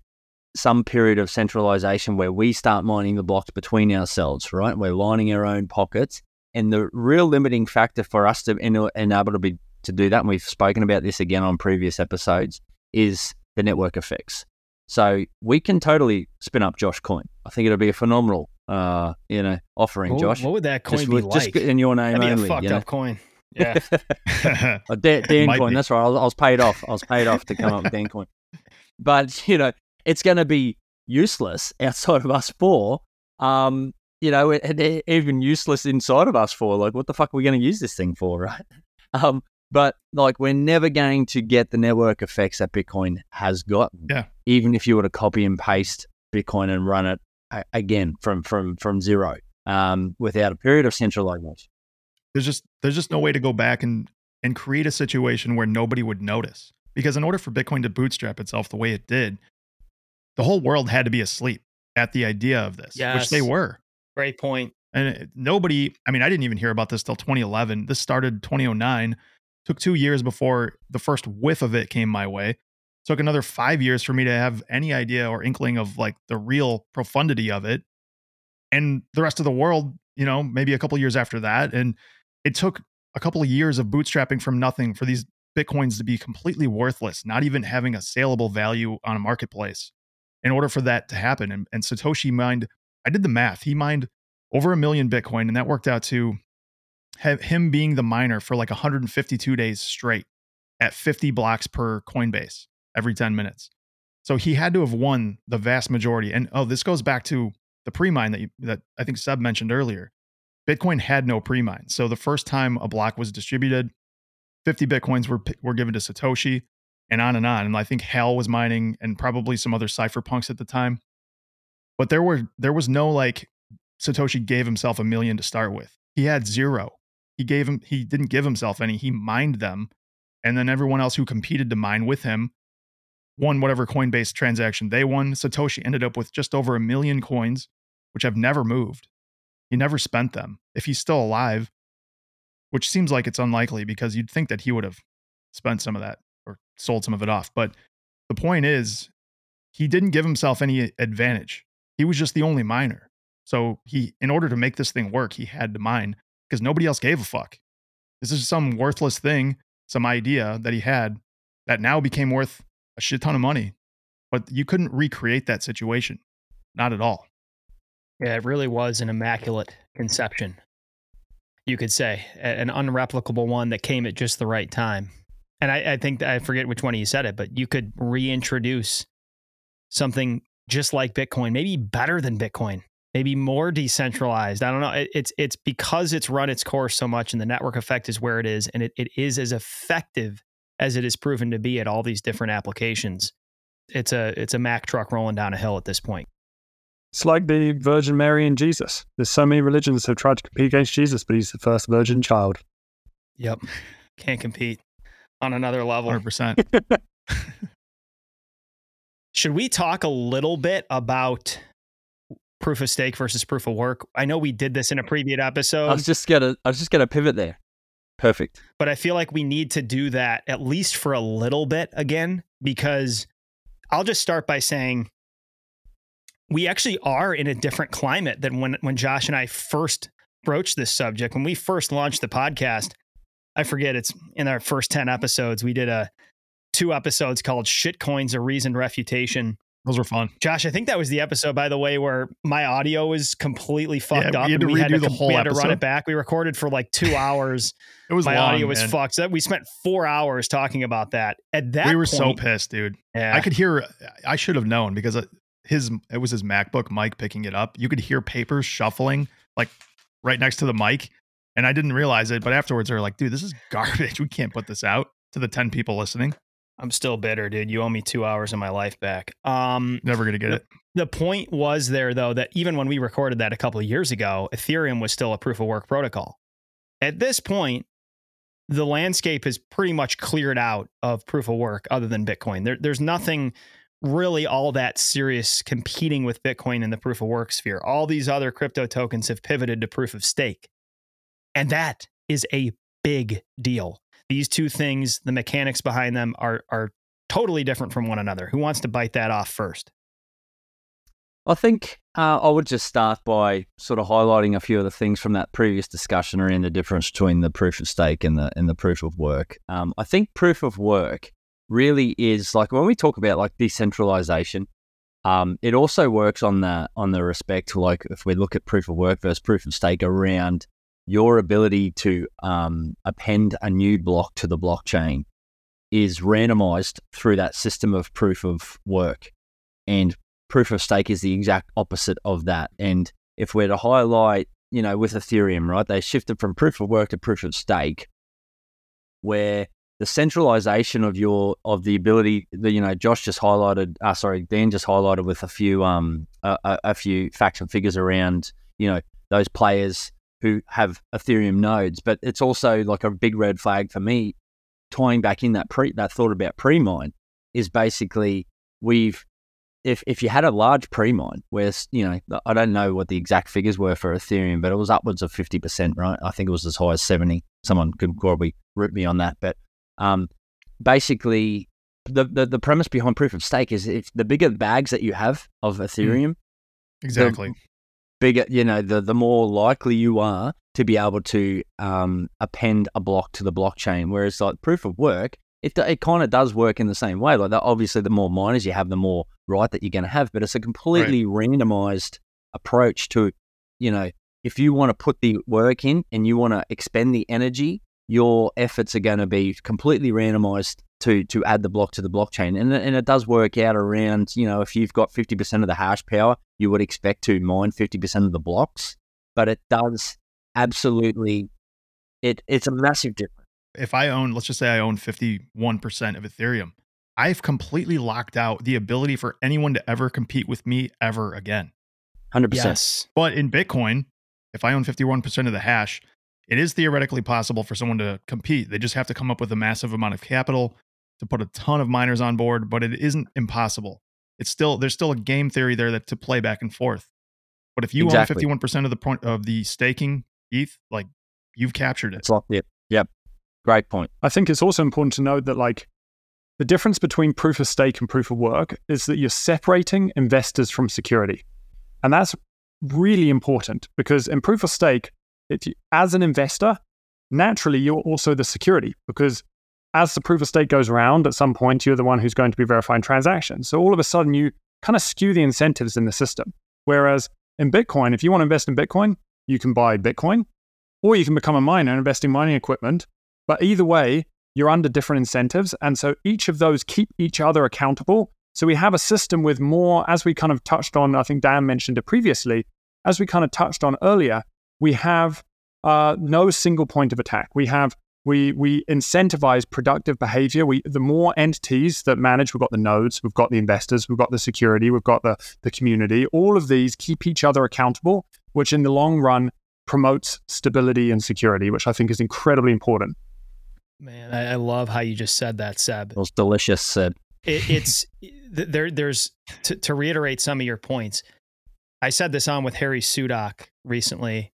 some period of centralization where we start mining the blocks between ourselves, right? We're lining our own pockets. And the real limiting factor for us to enable to be to do that, and we've spoken about this again on previous episodes, is the network effects. So we can totally spin up Josh Coin. I think it'll be a phenomenal, uh, you know, offering, Josh. What would that coin just, be like? Just in your name That'd only. Fucked you know? up coin. Yeah. (laughs) (laughs) oh, Dan, Dan coin. be. That's right. I was, I was paid off. I was paid off to come up with Dan coin. (laughs) But you know, it's going to be useless outside of us four. Um, you know, it, it, even useless inside of us four. Like, what the fuck are we going to use this thing for, right? Um, but like, we're never going to get the network effects that Bitcoin has got. Yeah. Even if you were to copy and paste Bitcoin and run it again from from from zero, um, without a period of centralization. There's just there's just no way to go back and and create a situation where nobody would notice. Because in order for Bitcoin to bootstrap itself the way it did, the whole world had to be asleep at the idea of this, which they were. Great point. And uh, nobody, I mean, I didn't even hear about this till 2011. This started 2009. Took two years before the first whiff of it came my way. Took another five years for me to have any idea or inkling of like the real profundity of it. And the rest of the world, you know, maybe a couple years after that. And it took a couple of years of bootstrapping from nothing for these Bitcoins to be completely worthless, not even having a saleable value on a marketplace in order for that to happen. And, and Satoshi mined, I did the math. He mined over a million Bitcoin, and that worked out to him being the miner for like 152 days straight at 50 blocks per Coinbase every 10 minutes. So he had to have won the vast majority. And oh, this goes back to the pre-mine that you, that I think Seb mentioned earlier. Bitcoin had no pre-mine. So the first time a block was distributed, 50 Bitcoins were were given to Satoshi and on and on. And I think Hal was mining and probably some other cypherpunks at the time. But there were there was no like Satoshi gave himself a million to start with. He had zero. He gave him he didn't give himself any. He mined them. And then everyone else who competed to mine with him won whatever Coinbase transaction they won. Satoshi ended up with just over a million coins, which have never moved. He never spent them. If he's still alive, which seems like it's unlikely because you'd think that he would have spent some of that or sold some of it off. But the point is, he didn't give himself any advantage. He was just the only miner. So he, in order to make this thing work, he had to mine because nobody else gave a fuck. This is some worthless thing, some idea that he had that now became worth a shit ton of money. But you couldn't recreate that situation. Not at all. Yeah, it really was an immaculate conception. You could say an unreplicable one that came at just the right time. And I, I think I forget which one of you said it, but you could reintroduce something just like Bitcoin, maybe better than Bitcoin, maybe more decentralized. I don't know. It- it's it's because it's run its course so much, and the network effect is where it is, and it, it is as effective as it is proven to be at all these different applications. It's a it's a Mack truck rolling down a hill at this point. It's like the Virgin Mary and Jesus. There's so many religions that have tried to compete against Jesus, but he's the first virgin child. Yep. Can't compete on another level. 100%. (laughs) Should we talk a little bit about proof of stake versus proof of work? I know we did this in a previous episode. I was just gonna, I was just gonna pivot there. Perfect. but I feel like we need to do that at least for a little bit again, because I'll just start by saying we actually are in a different climate than when, when Josh and I first broached this subject. When we first launched the podcast, I forget it's in our first 10 episodes, we did a two episodes called Shitcoins, a Reasoned Refutation. Those were fun. Josh, I think that was the episode, by the way, where my audio was completely fucked we up. had and to we had to, the com- whole we had to run it back. We recorded for like two (laughs) hours. It was my long, audio was man. fucked. So we spent four hours talking about that. At that we were point, so pissed, dude. yeah, I could hear. I should have known because it- his it was his MacBook mic picking it up. You could hear papers shuffling like right next to the mic, and I didn't realize it. But afterwards, they're like, "Dude, this is (laughs) garbage. We can't put this out to the ten people listening. I'm still bitter, dude. You owe me two hours of my life back. Um, Never gonna get it." the point was there though that even when we recorded that a couple of years ago, Ethereum was still a proof of work protocol. At this point, the landscape is pretty much cleared out of proof of work other than Bitcoin. There, there's nothing really all that serious competing with Bitcoin in the proof of work sphere. All these other crypto tokens have pivoted to proof of stake. And that is a big deal. These two things, the mechanics behind them are are totally different from one another. Who wants to bite that off first? I think uh, I would just start by sort of highlighting a few of the things from that previous discussion around the difference between the proof of stake and the and the proof of work. Um, I think proof of work really is like when we talk about like decentralization. Um, it also works on the on the respect to like if we look at proof of work versus proof of stake around your ability to um, append a new block to the blockchain is randomized through that system of proof of work. And proof of stake is the exact opposite of that. And if we're to highlight, you know, with Ethereum, right, they shifted from proof of work to proof of stake, where the centralization of your of the ability that you know Josh just highlighted, uh, sorry, Dan just highlighted with a few um a, a, few facts and figures around you know those players who have Ethereum nodes. But it's also like a big red flag for me. Tying back in that pre that thought about pre mine is basically we've if if you had a large pre mine where you know I don't know what the exact figures were for Ethereum, but it was upwards of fifty percent, right? I think it was as high as seventy. Someone could probably root me on that, but um, basically the, the the premise behind proof of stake is if the bigger bags that you have of Ethereum, mm. exactly, bigger you know the the more likely you are to be able to um, append a block to the blockchain. Whereas like proof of work, it it kind of does work in the same way. Like that, obviously, the more miners you have, the more right that you're going to have. But it's a completely right. randomized approach to, you know, if you want to put the work in and you want to expend the energy, your efforts are going to be completely randomized to to add the block to the blockchain. And, and it does work out around, you know, if you've got 50% of the hash power, you would expect to mine 50% of the blocks. But it does absolutely, it it's a massive difference. If I own, let's just say I own 51% of Ethereum, I've completely locked out the ability for anyone to ever compete with me ever again. 100%. Yes. But in Bitcoin, if I own 51% of the hash, it is theoretically possible for someone to compete. They just have to come up with a massive amount of capital to put a ton of miners on board, but it isn't impossible. It's still there's still a game theory there that to play back and forth. But if you exactly. own 51% of the point of the staking ETH, like you've captured it. It's locked in. Yep. Great point. I think it's also important to note that like the difference between proof of stake and proof of work is that you're separating investors from security. And that's really important because in proof of stake, it, as an investor, naturally you're also the security because as the proof of stake goes around, at some point you're the one who's going to be verifying transactions. So all of a sudden you kind of skew the incentives in the system. Whereas in Bitcoin, if you want to invest in Bitcoin, you can buy Bitcoin or you can become a miner and invest in mining equipment. But either way, you're under different incentives. And so each of those keep each other accountable. So we have a system with more, as we kind of touched on, I think Dan mentioned it previously, as we kind of touched on earlier, we have uh, no single point of attack. We have we we incentivize productive behavior. We the more entities that manage, we've got the nodes, we've got the investors, we've got the security, we've got the the community. All of these keep each other accountable, which in the long run promotes stability and security, which I think is incredibly important. Man, I, I love how you just said that, Seb. It was delicious, Seb. It, it's there. There's to, to reiterate some of your points. I said this on with Harry Sudock recently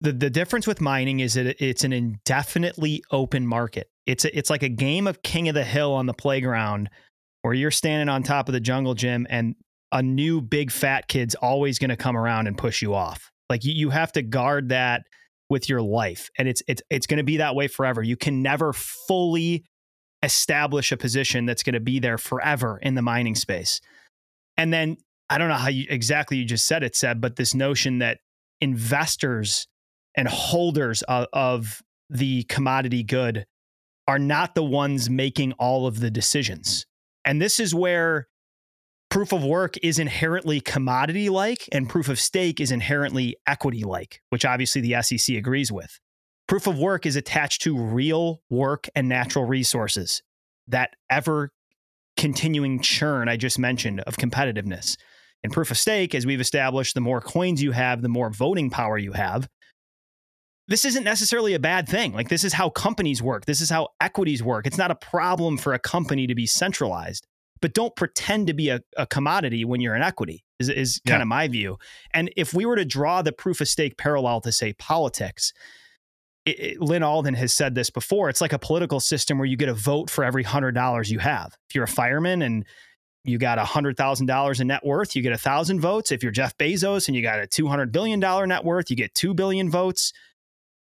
the the difference with mining is that it's an indefinitely open market. It's a, it's like a game of king of the hill on the playground where you're standing on top of the jungle gym and a new big fat kid's always going to come around and push you off. Like you, you have to guard that with your life and it's it's it's going to be that way forever. You can never fully establish a position that's going to be there forever in the mining space. And then I don't know how you exactly you just said it, Seb, but this notion that investors and holders of, of the commodity good are not the ones making all of the decisions. And this is where proof of work is inherently commodity like and proof of stake is inherently equity like, which obviously the SEC agrees with. Proof of work is attached to real work and natural resources, that ever continuing churn I just mentioned of competitiveness. And proof of stake, as we've established, the more coins you have, the more voting power you have. This isn't necessarily a bad thing. Like, this is how companies work. This is how equities work. It's not a problem for a company to be centralized, but don't pretend to be a, a commodity when you're an equity, is, is kind yeah. of my view. And if we were to draw the proof of stake parallel to, say, politics, it, it, Lyn Alden has said this before. It's like a political system where you get a vote for every hundred dollars you have. If you're a fireman and you got a hundred thousand dollars in net worth, you get a thousand votes. If you're Jeff Bezos and you got a two hundred billion dollar net worth, you get two billion votes.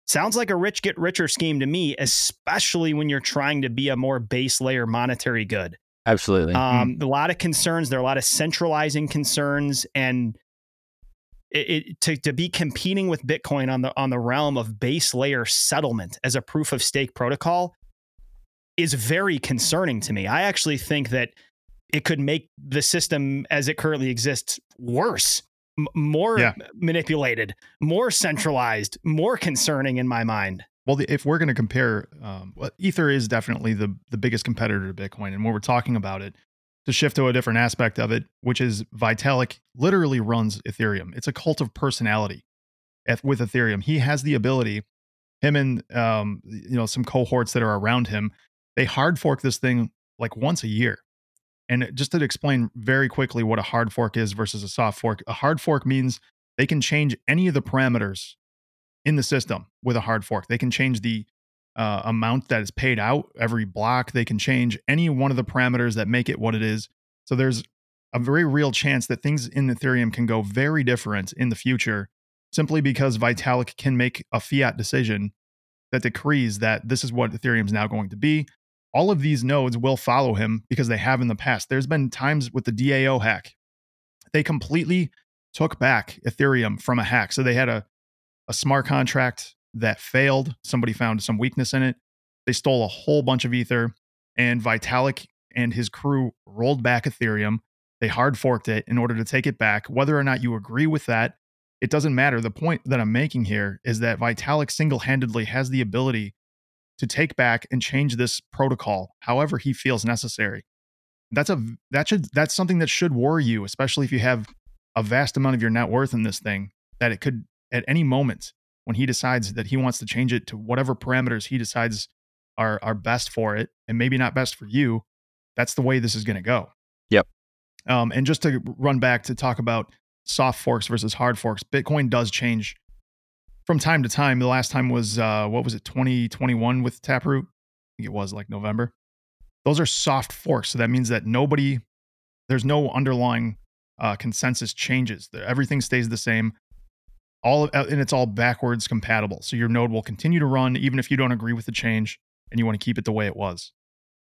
Sounds like a rich get richer scheme to me, especially when you're trying to be a more base layer monetary good. Absolutely. Um, mm. A lot of concerns. There are a lot of centralizing concerns, and it, it, to to be competing with Bitcoin on the on the realm of base layer settlement as a proof of stake protocol is very concerning to me. I actually think that it could make the system as it currently exists worse, m- more yeah. manipulated, more centralized, more concerning in my mind. Well, if we're going to compare, um, well, Ether is definitely the the biggest competitor to Bitcoin, and when we're talking about it, to shift to a different aspect of it, which is Vitalik literally runs Ethereum. It's a cult of personality. with Ethereum. He has the ability, him and um, you know some cohorts that are around him, they hard fork this thing like once a year. And just to explain very quickly what a hard fork is versus a soft fork, a hard fork means they can change any of the parameters in the system with a hard fork. They can change the uh, amount that is paid out every block. They can change any one of the parameters that make it what it is. So there's a very real chance that things in Ethereum can go very different in the future simply because Vitalik can make a fiat decision that decrees that this is what Ethereum is now going to be. All of these nodes will follow him because they have in the past. There's been times with the DAO hack, they completely took back Ethereum from a hack. So they had a, a smart contract that failed. Somebody found some weakness in it. They stole a whole bunch of Ether, and Vitalik and his crew rolled back Ethereum. They hard forked it in order to take it back. Whether or not you agree with that, it doesn't matter. The point that I'm making here is that Vitalik single handedly has the ability to take back and change this protocol however he feels necessary. That's a that should that's something that should worry you, especially if you have a vast amount of your net worth in this thing, that it could at any moment when he decides that he wants to change it to whatever parameters he decides are are best for it and maybe not best for you, that's the way this is going to go. Yep. Um, and just to run back to talk about soft forks versus hard forks, Bitcoin does change from time to time. The last time was uh, what was it, 2021 with Taproot? I think it was like November. Those are soft forks, so that means that nobody, there's no underlying uh, consensus changes. Everything stays the same. All and it's all backwards compatible. So your node will continue to run even if you don't agree with the change and you want to keep it the way it was.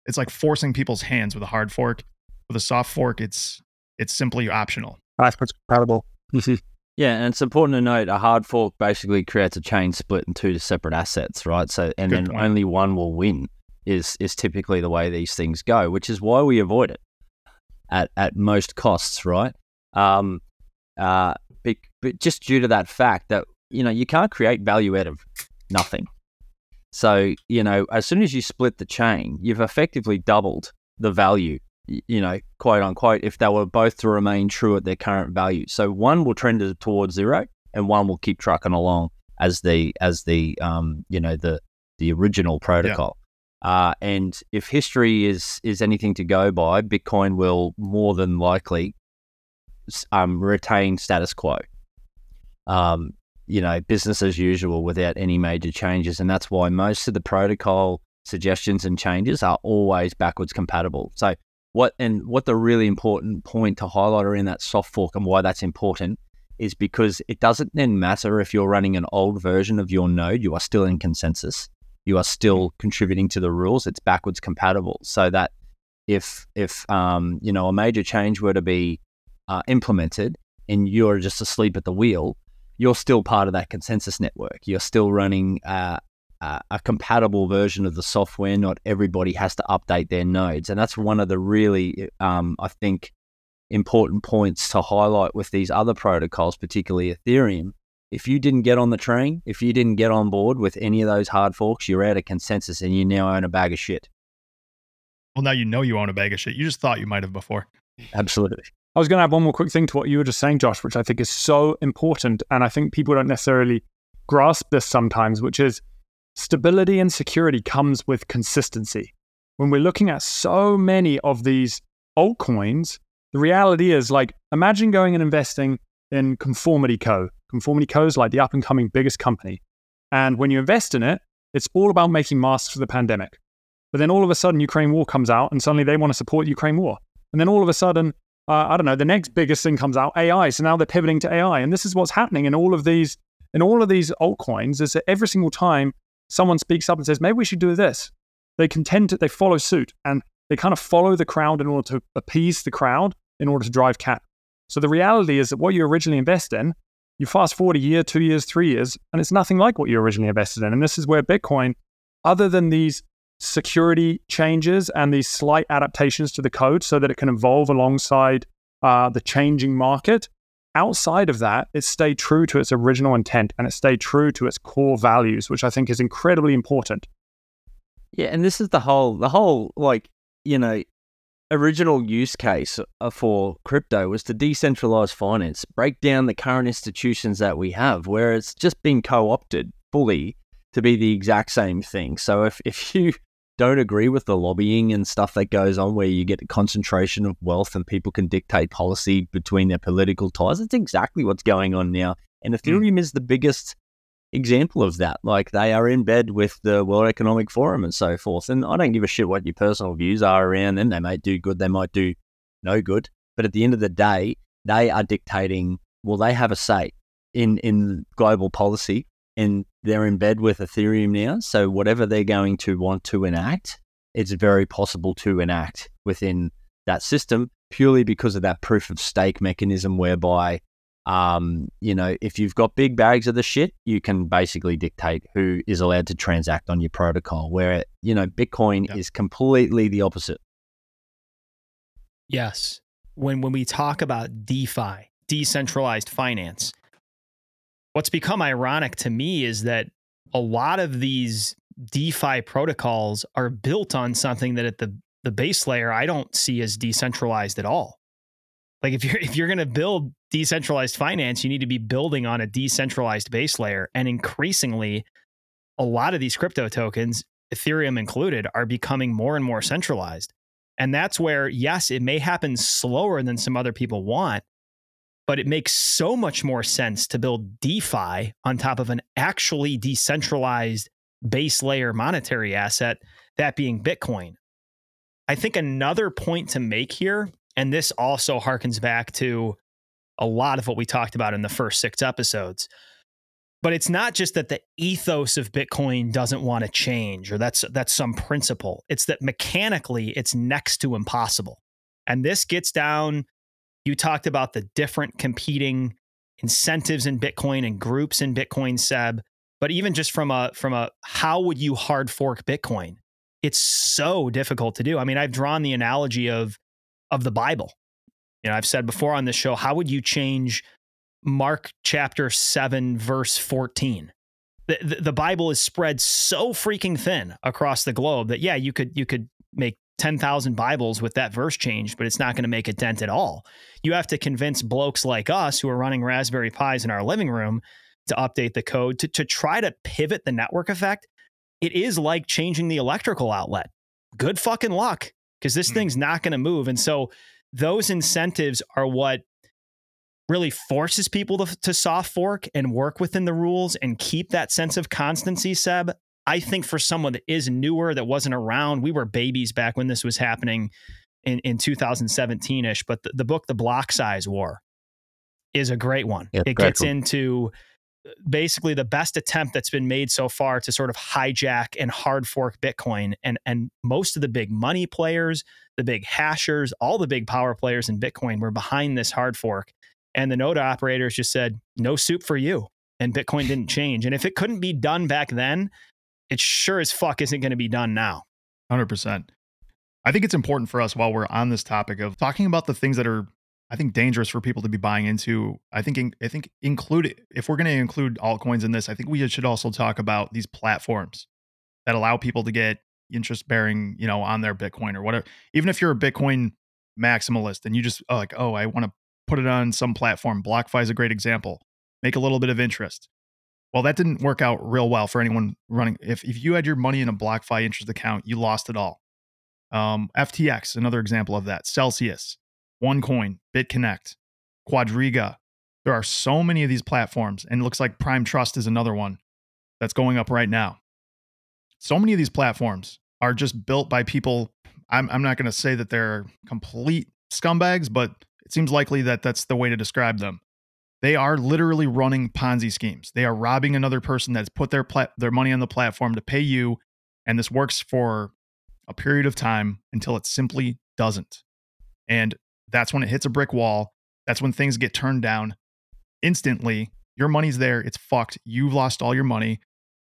It's like forcing people's hands with a hard fork. With a soft fork, it's it's simply optional. Backwards compatible. (laughs) Yeah, and it's important to note a hard fork basically creates a chain split in two separate assets, right? So and Good then point. only one will win is is typically the way these things go, which is why we avoid it at at most costs, right? Um, uh, but, but just due to that fact that you know you can't create value out of nothing. So you know, as soon as you split the chain, you've effectively doubled the value you know, quote unquote, if they were both to remain true at their current value. So one will trend towards zero, and one will keep trucking along as the as the um you know the the original protocol. Yeah. Uh, and if history is is anything to go by, Bitcoin will more than likely um, retain status quo. Um, you know, business as usual without any major changes, and that's why most of the protocol suggestions and changes are always backwards compatible. So what and what the really important point to highlight around that soft fork and why that's important is because it doesn't then matter if you're running an old version of your node, you are still in consensus. You are still contributing to the rules. It's backwards compatible, so that if if um, you know a major change were to be uh, implemented and you're just asleep at the wheel, you're still part of that consensus network. You're still running uh, uh, a compatible version of the software. Not everybody has to update their nodes, and that's one of the really, um, I think, important points to highlight with these other protocols, particularly Ethereum. If you didn't get on the train, if you didn't get on board with any of those hard forks, you're out of consensus and you now own a bag of shit. Well, now you know you own a bag of shit. You just thought you might have before. Absolutely. I was going to add one more quick thing to what you were just saying, Josh, which I think is so important. And I think people don't necessarily grasp this sometimes, which is Stability and security comes with consistency. When we're looking at so many of these altcoins, the reality is like imagine going and investing in Conformity Co. Conformity Co is like the up and coming biggest company. And when you invest in it, it's all about making masks for the pandemic. But then all of a sudden, Ukraine war comes out, and suddenly they want to support Ukraine war. And then all of a sudden, uh, I don't know, the next biggest thing comes out, AI. So now they're pivoting to AI, and this is what's happening in all of these in all of these altcoins. Is that every single time someone speaks up and says, maybe we should do this, they contend they follow suit and they kind of follow the crowd in order to appease the crowd in order to drive cap. So the reality is that what you originally invest in, you fast forward a year, two years, three years, and it's nothing like what you originally invested in. And this is where Bitcoin, other than these security changes and these slight adaptations to the code so that it can evolve alongside uh, the changing market, outside of that, it stayed true to its original intent and it stayed true to its core values, which I think is incredibly important. Yeah, and this is the whole the whole like, you know, original use case uh, for crypto was to decentralize finance, break down the current institutions that we have, where it's just been co opted fully to be the exact same thing. So if, if (laughs) you don't agree with the lobbying and stuff that goes on where you get a concentration of wealth and people can dictate policy between their political ties, it's exactly what's going on now. And Hmm. Ethereum is the biggest example of that. Like they are in bed with the World Economic Forum and so forth. And I don't give a shit what your personal views are around them. They might do good, they might do no good. But at the end of the day, they are dictating, well, they have a say in, in global policy and they're in bed with Ethereum now. So whatever they're going to want to enact, it's very possible to enact within that system purely because of that proof of stake mechanism whereby um, you know, if you've got big bags of the shit, you can basically dictate who is allowed to transact on your protocol. Where, you know, Bitcoin Yep. is completely the opposite. Yes. When when we talk about DeFi, decentralized finance, what's become ironic to me is that a lot of these DeFi protocols are built on something that at the the base layer I don't see as decentralized at all. Like if you're (laughs) if you're going to build decentralized finance, you need to be building on a decentralized base layer and increasingly a lot of these crypto tokens, Ethereum included, are becoming more and more centralized. And that's where, yes, it may happen slower than some other people want, but it makes so much more sense to build DeFi on top of an actually decentralized base layer monetary asset, that being Bitcoin. I think another point to make here, and this also harkens back to a lot of what we talked about in the first six episodes. But it's not just that the ethos of Bitcoin doesn't want to change or that's that's some principle. It's that mechanically it's next to impossible. And this gets down you talked about the different competing incentives in Bitcoin and groups in Bitcoin Seb, but even just from a from a how would you hard fork Bitcoin? It's so difficult to do. I mean, I've drawn the analogy of of the Bible. You know, I've said before on this show, how would you change Mark chapter 7 verse 14? The, the, the Bible is spread so freaking thin across the globe that yeah, you could you could make 10,000 Bibles with that verse change, but it's not going to make a dent at all. You have to convince blokes like us who are running Raspberry Pis in our living room to update the code to, to try to pivot the network effect. It is like changing the electrical outlet. Good fucking luck because this Hmm. thing's not going to move. And so those incentives are what really forces people to, to soft fork and work within the rules and keep that sense of constancy, Seb. I think for someone that is newer, that wasn't around, we were babies back when this was happening in, in 2017 ish. But the, the book, The Block Size War, is a great one. Yeah, it gets book. into uh, basically the best attempt that's been made so far to sort of hijack and hard fork Bitcoin. And, and most of the big money players, the big hashers, all the big power players in Bitcoin were behind this hard fork. And the node operators just said, no soup for you. And Bitcoin didn't change. And if it couldn't be done back then, it sure as fuck isn't going to be done now. 100%. I think it's important for us while we're on this topic of talking about the things that are I think dangerous for people to be buying into. I think in, I think include if we're going to include altcoins in this, I think we should also talk about these platforms that allow people to get interest bearing, you know, on their Bitcoin or whatever. Even if you're a Bitcoin maximalist and you just oh, like, oh, I want to put it on some platform. BlockFi is a great example. Make a little bit of interest. Well, that didn't work out real well for anyone running. If if you had your money in a BlockFi interest account, you lost it all. Um, FTX, another example of that. Celsius, OneCoin, BitConnect, Quadriga. There are so many of these platforms, and it looks like Prime Trust is another one that's going up right now. So many of these platforms are just built by people. I'm, I'm not going to say that they're complete scumbags, but it seems likely that that's the way to describe them. They are literally running Ponzi schemes. They are robbing another person that's put their plat- their money on the platform to pay you, and this works for a period of time until it simply doesn't. And that's when it hits a brick wall. That's when things get turned down instantly. Your money's there. It's fucked. You've lost all your money.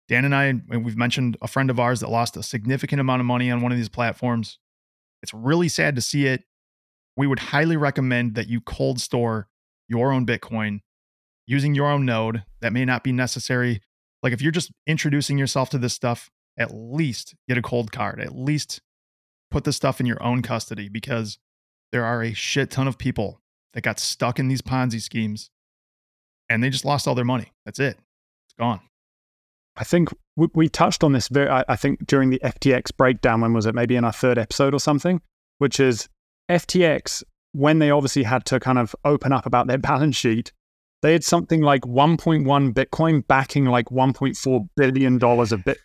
Dan and I, we've mentioned a friend of ours that lost a significant amount of money on one of these platforms. It's really sad to see it. We would highly recommend that you cold store your own Bitcoin using your own node. That may not be necessary. Like if you're just introducing yourself to this stuff, at least get a ColdCard. At least put the stuff in your own custody because there are a shit ton of people that got stuck in these Ponzi schemes and they just lost all their money. That's it. It's gone. I think we, touched on this very, I think during the FTX breakdown, when was it? Maybe in our third episode or something, which is FTX, when they obviously had to kind of open up about their (laughs) balance sheet, they had something like 1.1 Bitcoin backing like 1.4 billion dollars of bit.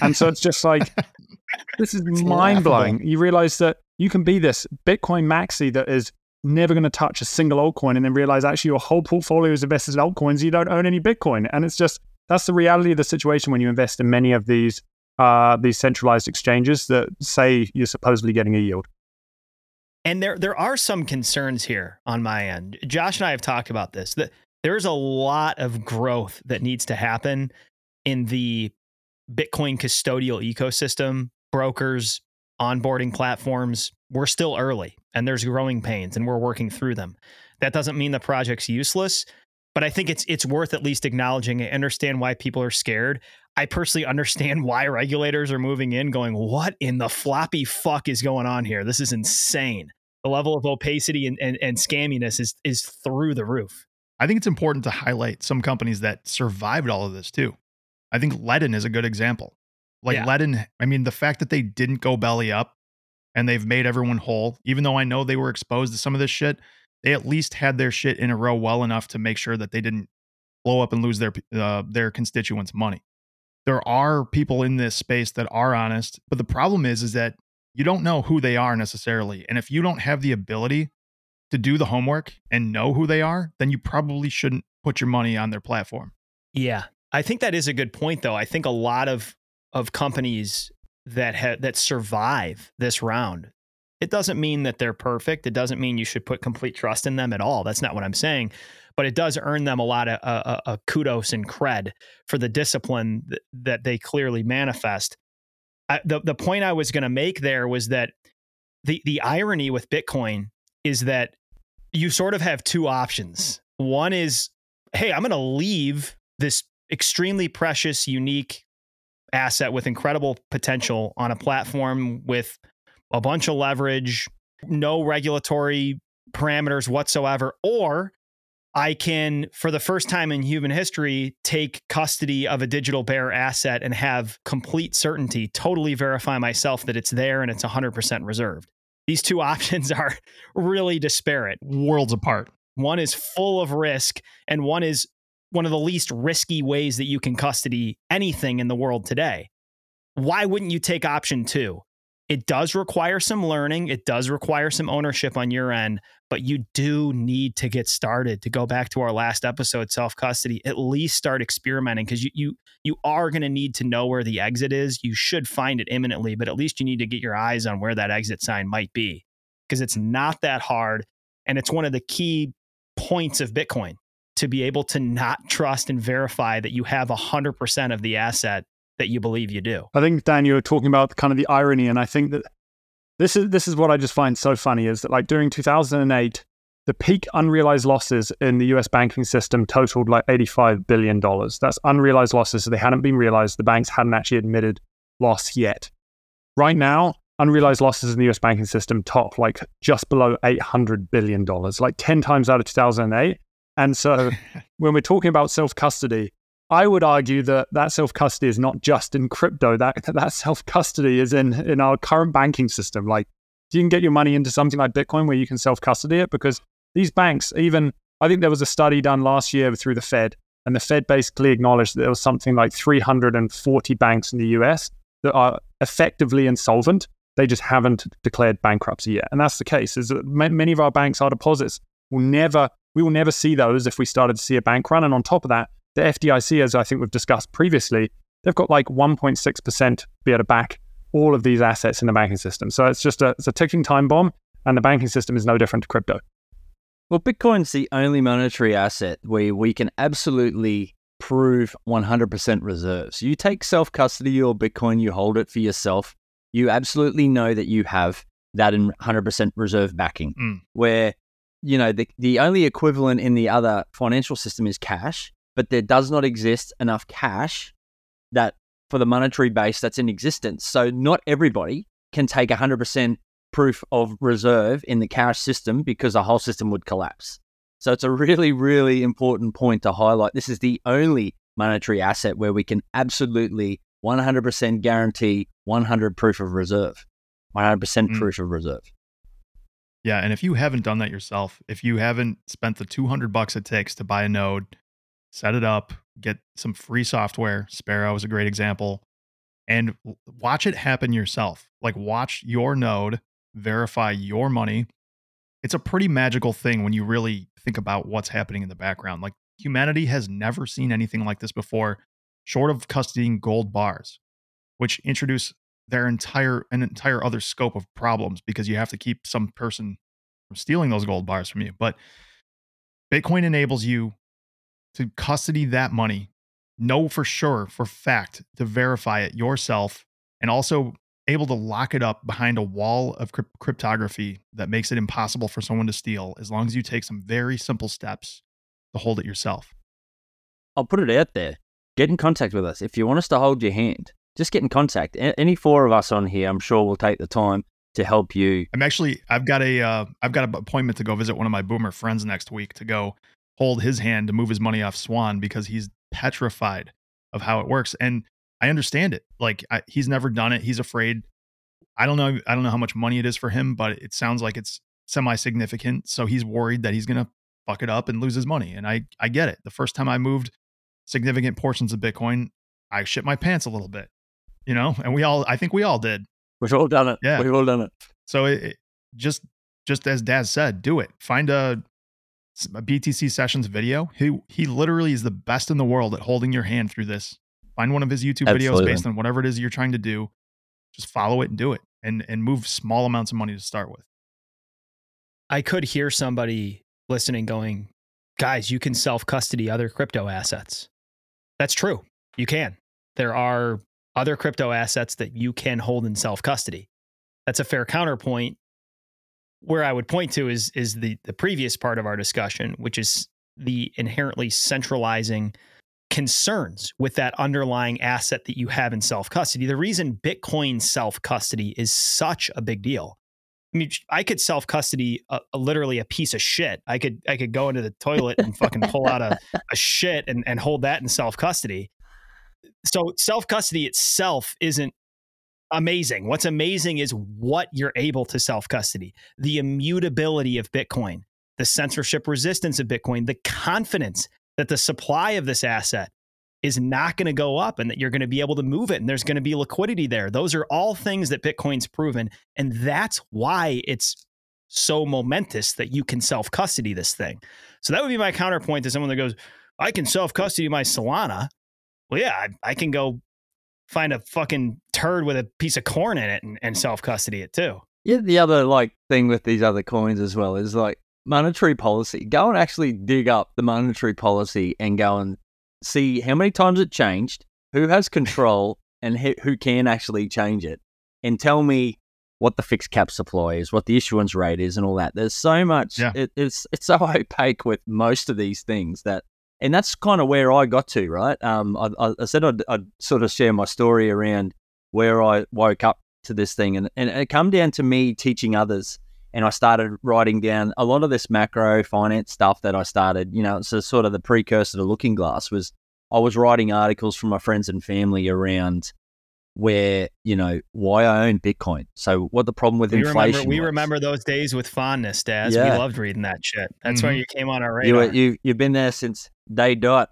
And so it's just like (laughs) this is mind blowing. You realize that you can be this Bitcoin maxi that is never going to touch a single altcoin and then realize actually your whole portfolio is invested in altcoins. You don't own any Bitcoin. And it's just that's the reality of the situation when you invest in many of these uh, these centralized exchanges that say you're supposedly getting a yield. And there there are some concerns here on my end. Josh and I have talked about this. That there's a lot of growth that needs to happen in the Bitcoin custodial ecosystem, brokers, onboarding platforms. We're still early and there's growing pains and we're working through them. That doesn't mean the project's useless, but I think it's it's worth at least acknowledging and understand why people are scared. I personally understand (laughs) why regulators are moving in, going, "What in the floppy fuck is going on here? This is insane." The level of opacity and, and, and scamminess is is through the roof. I think it's important to highlight some companies that survived all of this too. I think Ledn is a good example. Like yeah. Ledn, I mean, the fact that they didn't go belly up and they've made everyone whole, even though I know they were exposed to some of this shit, they at least had their shit in a row well enough to make sure that they didn't blow up and lose their uh, their constituents' money. There are people in this space that are honest, but the problem is is that you don't know who they are necessarily, and if you don't have the ability to do the homework and know who they are, then you probably shouldn't put your money on their platform. Yeah, I think that is a good point, though. I think a lot of of companies that ha- that survive this round it doesn't mean that they're perfect. It doesn't mean you should put complete trust in them at all. That's not what I'm saying. But it does earn them a lot of uh, uh, uh kudos and cred for the discipline th- that they clearly manifest. I, the the point I was going to make there was that the the irony with Bitcoin is that you sort of have two options. One is, hey, I'm going to leave this extremely precious, unique asset with incredible potential on a platform with a bunch of leverage, no regulatory parameters whatsoever, or I can, for the first time in human history, take custody of a digital bearer asset and have complete certainty, totally verify myself that it's there and it's 100% reserved. These two (laughs) options are really disparate, worlds apart. One is full of risk, and one is one of the least risky ways that you can custody anything in the world today. Why wouldn't you take option two? It does require some learning. It does require some ownership on your end, but you do need to get started. To go back to our last episode, self custody, at least start experimenting because you you you are going to need to know where the exit is. You should find it imminently, but at least you need to get your eyes on where that exit sign might be because it's not that hard, and it's one of the key points of Bitcoin to be able to not trust and verify that you have 100% of the asset that you believe you do. I think Dan, you were talking about kind of the irony, and I think that this is this is what I just find so funny is that like during 2008, the peak unrealized losses in the U.S. banking system totaled like 85 billion dollars. That's unrealized losses, so they hadn't been realized. The banks hadn't actually admitted loss yet. Right now, unrealized losses in the U.S. banking system top like just below 800 billion dollars, like 10 times out of 2008. And so, (laughs) when we're talking about self custody, I would argue that that self custody is not just in crypto. That that self custody is in in our current banking system. Like you can get your money into something like Bitcoin where you can self custody it because these banks, even I think there was a study done last year through the Fed, and the Fed basically acknowledged that there was something like 340 banks in the US that are effectively insolvent. They just haven't declared bankruptcy yet, and that's the case. Is that many of our banks, our deposits will never, we will never see those if we started to see a bank run. And on top of that, the FDIC, as I think we've discussed previously, they've got like 1.6% to be able to back all of these assets in the banking system. So it's just a, it's a ticking time bomb, and the banking system is no different to crypto. Well, Bitcoin's the only monetary asset where we can absolutely prove 100% reserves. You take self custody your Bitcoin, you hold it for yourself. You absolutely know that you have that in 100% reserve backing. Mm. Where, you know, the, the only equivalent in the other financial system is cash but there does not exist enough cash that for the monetary base that's in existence. So not everybody can take 100% proof of reserve in the cash system because the whole system would collapse. So it's a really, really important point to highlight. This is the only monetary asset where we can absolutely 100% guarantee 100 proof of reserve, 100% mm. proof of reserve. Yeah, and if you haven't done that yourself, if you haven't spent the 200 bucks it takes to buy a node, set it up, get some free software, Sparrow is a great example, and watch it happen yourself. Like watch your node verify your money. It's a pretty magical thing when you really think about what's happening in the background. Like humanity has never seen anything like this before, short of custodying gold bars, which introduce their entire an entire other scope of problems because you have to keep some person from stealing those gold bars from you. But Bitcoin enables you to custody that money, know for sure, for fact, to verify it yourself, and also able to lock it up behind a wall of cryptography that makes it impossible for someone to steal as long as you take some very simple steps to hold it yourself. I'll put it out there. Get in contact with us. If you want us to hold your hand, just get in contact. Any four of us on here, I'm sure will take the time to help you. I'm actually, I've got a, have uh, got an appointment to go visit one of my boomer friends next week to go hold his hand to move his money off Swan because he's petrified of how it works. And I understand it. Like I, he's never done it. He's afraid. I don't know. I don't know how much money it is for him, but it sounds like it's semi significant. So he's worried that he's going to fuck it up and lose his money. And I, I get it. The first time I moved significant portions of Bitcoin, I shit my pants a little bit, you know, and we all, I think we all did. We've all done it. Yeah. We've all done it. So it, it just, just as Daz said, do it. Find a, a BTC sessions video. He he literally is the best in the world at holding your hand through this Find one of his YouTube Absolutely. videos based on whatever it is you're trying to do. Just follow it and do it and and move small amounts of money to start with. I could hear somebody listening going, "Guys, you can self-custody other crypto assets." That's true. You can. There are other crypto assets that you can hold in self-custody. That's a fair counterpoint. Where I would point to is is the the previous part of our discussion, which is the inherently centralizing concerns with that underlying asset that you have in self custody. The reason Bitcoin self custody is such a big deal. I mean, I could self custody literally a piece of shit. I could I could go into the toilet and fucking pull out a, (laughs) a shit and, and hold that in self custody. So self custody itself isn't amazing. What's amazing is what you're able to self custody, the immutability of Bitcoin, the censorship resistance of Bitcoin, the confidence that the supply of this asset is not going to go up and that you're going to be able to move it and there's going to be liquidity there. Those are all things that Bitcoin's proven. And that's why it's so momentous that you can self custody this thing. So that would be my counterpoint to someone that goes, I can self custody my Solana. Well, yeah, I, I, can go find a fucking turd with a piece of corn in it and, and mm. self custody it too. Yeah, the other like thing with these other coins as well is like monetary policy. Go and actually dig up the monetary policy and go and see how many times it changed, who has (laughs) control, and who can actually change it. And tell me what the fixed cap supply is, what the issuance rate is, and all that. There's so much. Yeah. It, it's it's so (laughs) opaque with most of these things that, and that's kind of where I got to. Right. Um. I, I said I'd, I'd sort of share my story around where I woke up to this thing, and and it come down to me teaching others and I started writing down a lot of this macro finance stuff that I started. You know, so sort of the precursor to Looking Glass was I was writing articles for my friends and family around where you know why I own Bitcoin. So what the problem with we inflation? Remember, we remember those days with fondness, Daz. Yeah. We loved reading that shit. That's mm-hmm. why you came on our radar. You, you you've been there since day dot.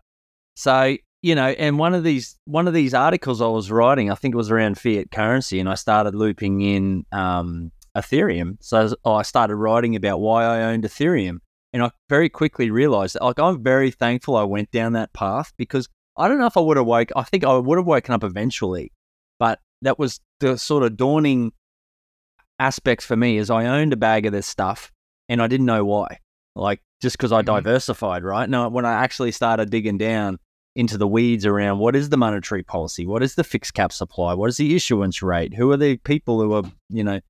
So you know, and one of these one of these articles I was writing, I think it was around fiat currency, and I started looping in um, Ethereum. So I started writing about why I owned Ethereum. And I very quickly realized that like I'm very thankful I went down that path because I don't know if I would have woke I think I would have woken up eventually. But that was the sort of dawning aspects for me is I owned a bag of this stuff and I didn't know why. Like just because I mm-hmm. diversified, right? Now when I actually started digging down into the weeds around what is the monetary policy, what is the fixed cap supply, what is the issuance rate, who are the people who are, you know,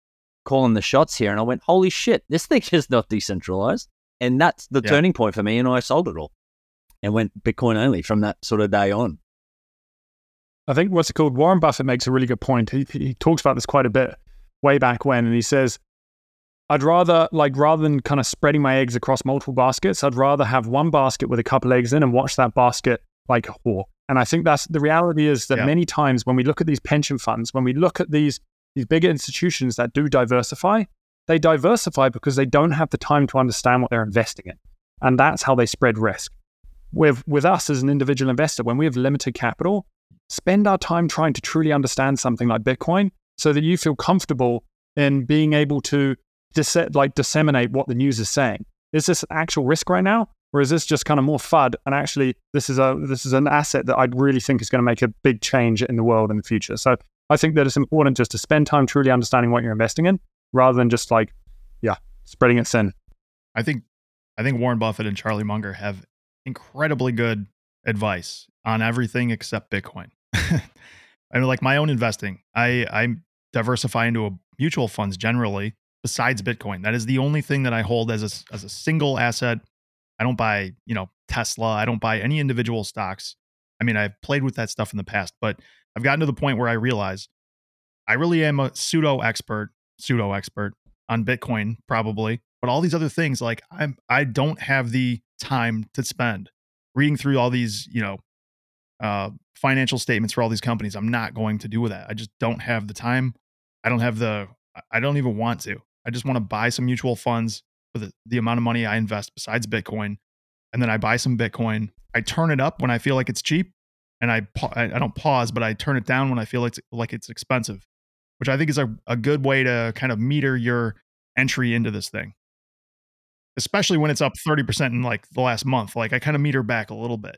calling the shots here. And I went, holy shit, this thing (laughs) is not decentralized. And that's the yeah. turning point for me. And I sold it all and went Bitcoin only from that sort of day on. I think what's it called? Warren Buffett makes a really good point. He, he talks about this quite a bit. way back when, and he says, I'd rather like rather than kind of spreading my eggs across multiple baskets, I'd rather have one basket with a couple eggs in and watch that basket like a hawk. And I think that's the reality is that Yeah. many times when we look at these pension funds, when we look at these these bigger institutions that do diversify, they diversify because they don't have the time to understand what they're investing in. And that's how they spread risk. With with us as an individual investor, when we have limited capital, spend our time trying to truly understand something like Bitcoin so that you feel comfortable in being able to like disseminate what the news is saying. Is this an actual risk right now? Or is this just kind of more FUD? And actually, this is a this is an asset that I really think is going to make a big change in the world in the future. So I think that it's important just to spend time truly understanding what you're investing in, rather than just like, yeah, spreading it thin. I think I think Warren Buffett and Charlie Munger have incredibly good advice on everything except Bitcoin. (laughs) I mean, like my own investing, I I diversify into a mutual funds generally. Besides Bitcoin, that is the only thing that I hold as a as a single asset. I don't buy, you know, Tesla. I don't buy any individual stocks. I mean, I've played with that stuff in the past, but I've gotten to the point where I realize I really am a pseudo expert, pseudo expert on Bitcoin, probably. But all these other things, like I'm, I don't have the time to spend reading through all these, you know, uh, financial statements for all these companies. I'm not going to do that. I just don't have the time. I don't have the. I don't even want to. I just want to buy some mutual funds for the, the amount of money I invest besides Bitcoin, and then I buy some Bitcoin. I turn it up when I feel like it's cheap, and I I don't pause, but I turn it down when I feel like it's like it's expensive, which I think is a, a good way to kind of meter your entry into this thing. Especially when it's up 30% in like the last month. Like I kind of meter back a little bit.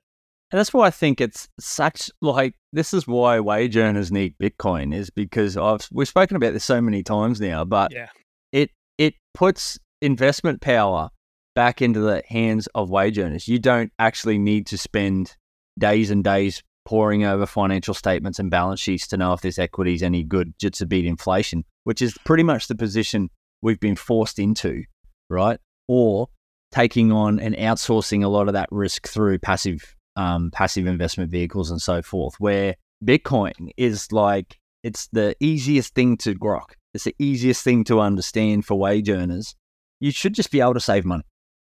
And that's why I think it's such like this is why wage earners need Bitcoin is because I've we've spoken about this so many times now, but Yeah. it it puts investment power back into the hands of wage earners. You don't actually need to spend days and days poring over financial statements and balance sheets to know if this equity is any good just to beat inflation, which is pretty much the position we've been forced into, right? Or taking on and outsourcing a lot of that risk through passive um, passive investment vehicles and so forth, where Bitcoin is like it's the easiest thing to grok. It's the easiest thing to understand for wage earners. You should just be able to save money.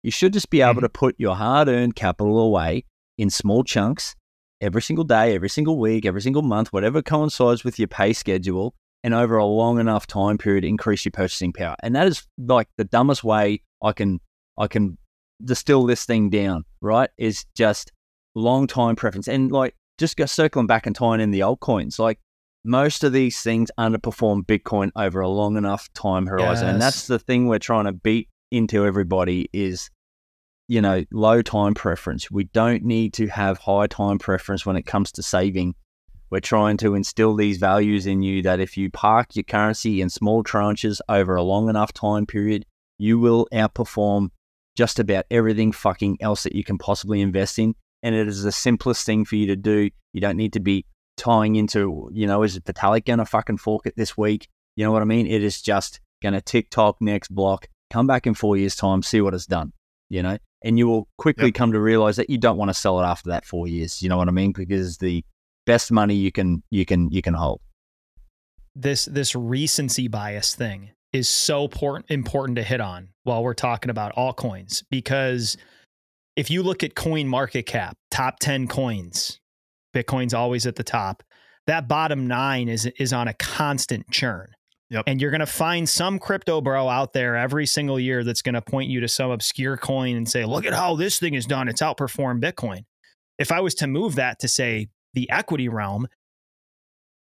You should just be able Mhm. to put your hard earned capital away in small chunks every single day, every single week, every single month, whatever coincides with your pay schedule, and over a long enough time period, increase your purchasing power. And that is like the dumbest way I can I can distill this thing down. Right? Is just long time preference and like just go circling back and tying in the altcoins. Like most of these things underperform Bitcoin over a long enough time horizon, and that's the thing we're trying to beat into everybody is you know, low time preference. We don't need to have high time preference when it comes to saving. We're trying to instill these values in you that if you park your currency in small tranches over a long enough time period, you will outperform just about everything fucking else that you can possibly invest in. And it is the simplest thing for you to do. You don't need to be tying into, you know, is Vitalik going to fucking fork it this week? You know what I mean? It is just going to tick tock next block, come back in four years' time, see what it's done, you know? And you will quickly Yep. come to realize that you don't want to sell it after that four years. You know what I mean? Because the best money you can you can you can hold. this this recency bias thing is so important important to hit on while we're talking about altcoins because if you look at coin market cap top 10 coins bitcoin's always at the top that bottom 9 is is on a constant churn. Yep. and you're going to find some crypto bro out there every single year that's going to point you to some obscure coin and say look at how this thing is done. It's outperformed bitcoin. If i was to move that to say the equity realm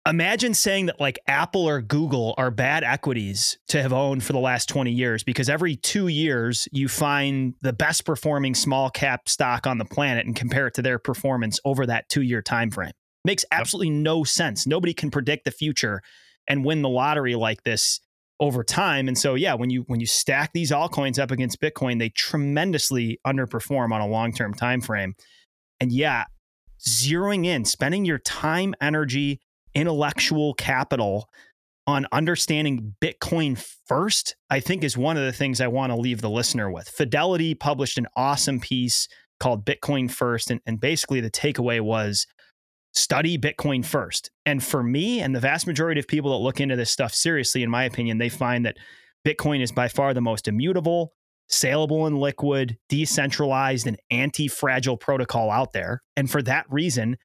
imagine saying that like Apple or Google are bad equities to have owned for the last 20 years because every two years you find the best performing small cap stock on the planet and compare it to their performance over that two year time frame. Makes absolutely no sense. Nobody can predict the future and win the lottery like this over time. And so yeah, when you when you stack these altcoins up against Bitcoin, they tremendously underperform on a long-term time frame. And yeah, zeroing in, spending your time, energy, intellectual capital on understanding Bitcoin first, I think is one of the things I want to leave the listener with. Fidelity published an awesome piece called Bitcoin First. And, and basically, the takeaway was study Bitcoin first. And for me and the vast majority of people that look into this stuff seriously, in my opinion, they find that Bitcoin is by far the most immutable, saleable and liquid, decentralized, and anti fragile protocol out there. And for that reason,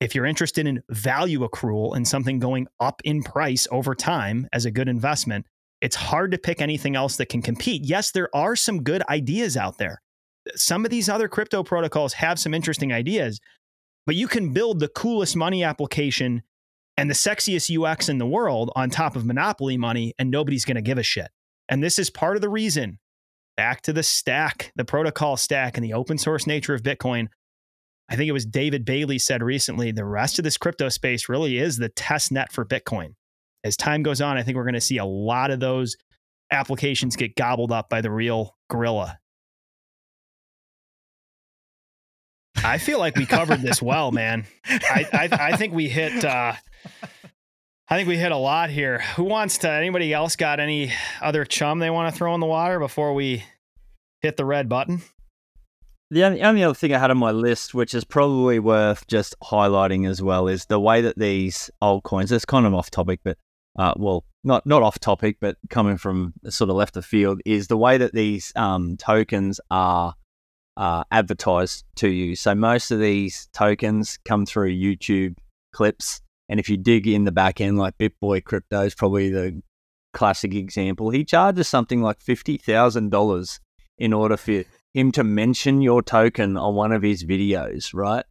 if you're interested in value accrual and something going up in price over time as a good investment, it's hard to pick anything else that can compete. Yes, there are some good ideas out there. Some of these other crypto protocols have some interesting ideas, but you can build the coolest money application and the sexiest UX in the world on top of monopoly money, and nobody's going to give a shit. And this is part of the reason, back to the stack, the protocol stack, and the open source nature of Bitcoin. I think it was David Bailey said recently the rest of this crypto space really is the test net for Bitcoin. As time goes on, I think we're going to see a lot of those applications get gobbled up by the real gorilla I feel like we covered this well, man. I, I, I think we hit uh, I think we hit a lot here. Who wants to anybody else got any other chum they want to throw in the water before we hit the red button? The only, other thing I had on my list, which is probably worth just highlighting as well, is the way that these altcoins. It's kind of off topic, but uh, well, not not off topic, but coming from sort of left of field, is the way that these um, tokens are uh, advertised to you. So most of these tokens come through YouTube clips. And if you dig in the back end, like BitBoy Crypto is probably the classic example, he charges something like $50,000 in order for him to mention your token on one of his videos, right?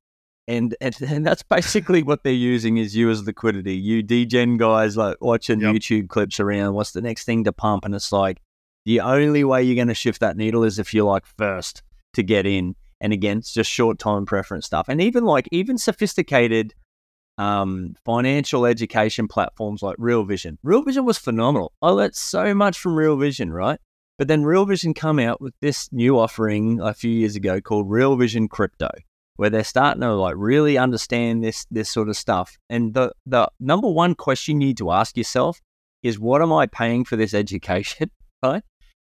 And, and, and that's basically what they're using is you as liquidity. You degen guys like watching yep. YouTube clips around. What's the next thing to pump? And it's like the only way you're going to shift that needle is if you're like first to get in. And again, it's just short time preference stuff. And even like even sophisticated um, financial education platforms like Real Vision. Real Vision was phenomenal. I learned so much from Real Vision, right? But then Real Vision come out with this new offering a few years ago called Real Vision Crypto, where they're starting to like really understand this this sort of stuff. And the the number one question you need to ask yourself is, what am I paying for this education? (laughs) Right?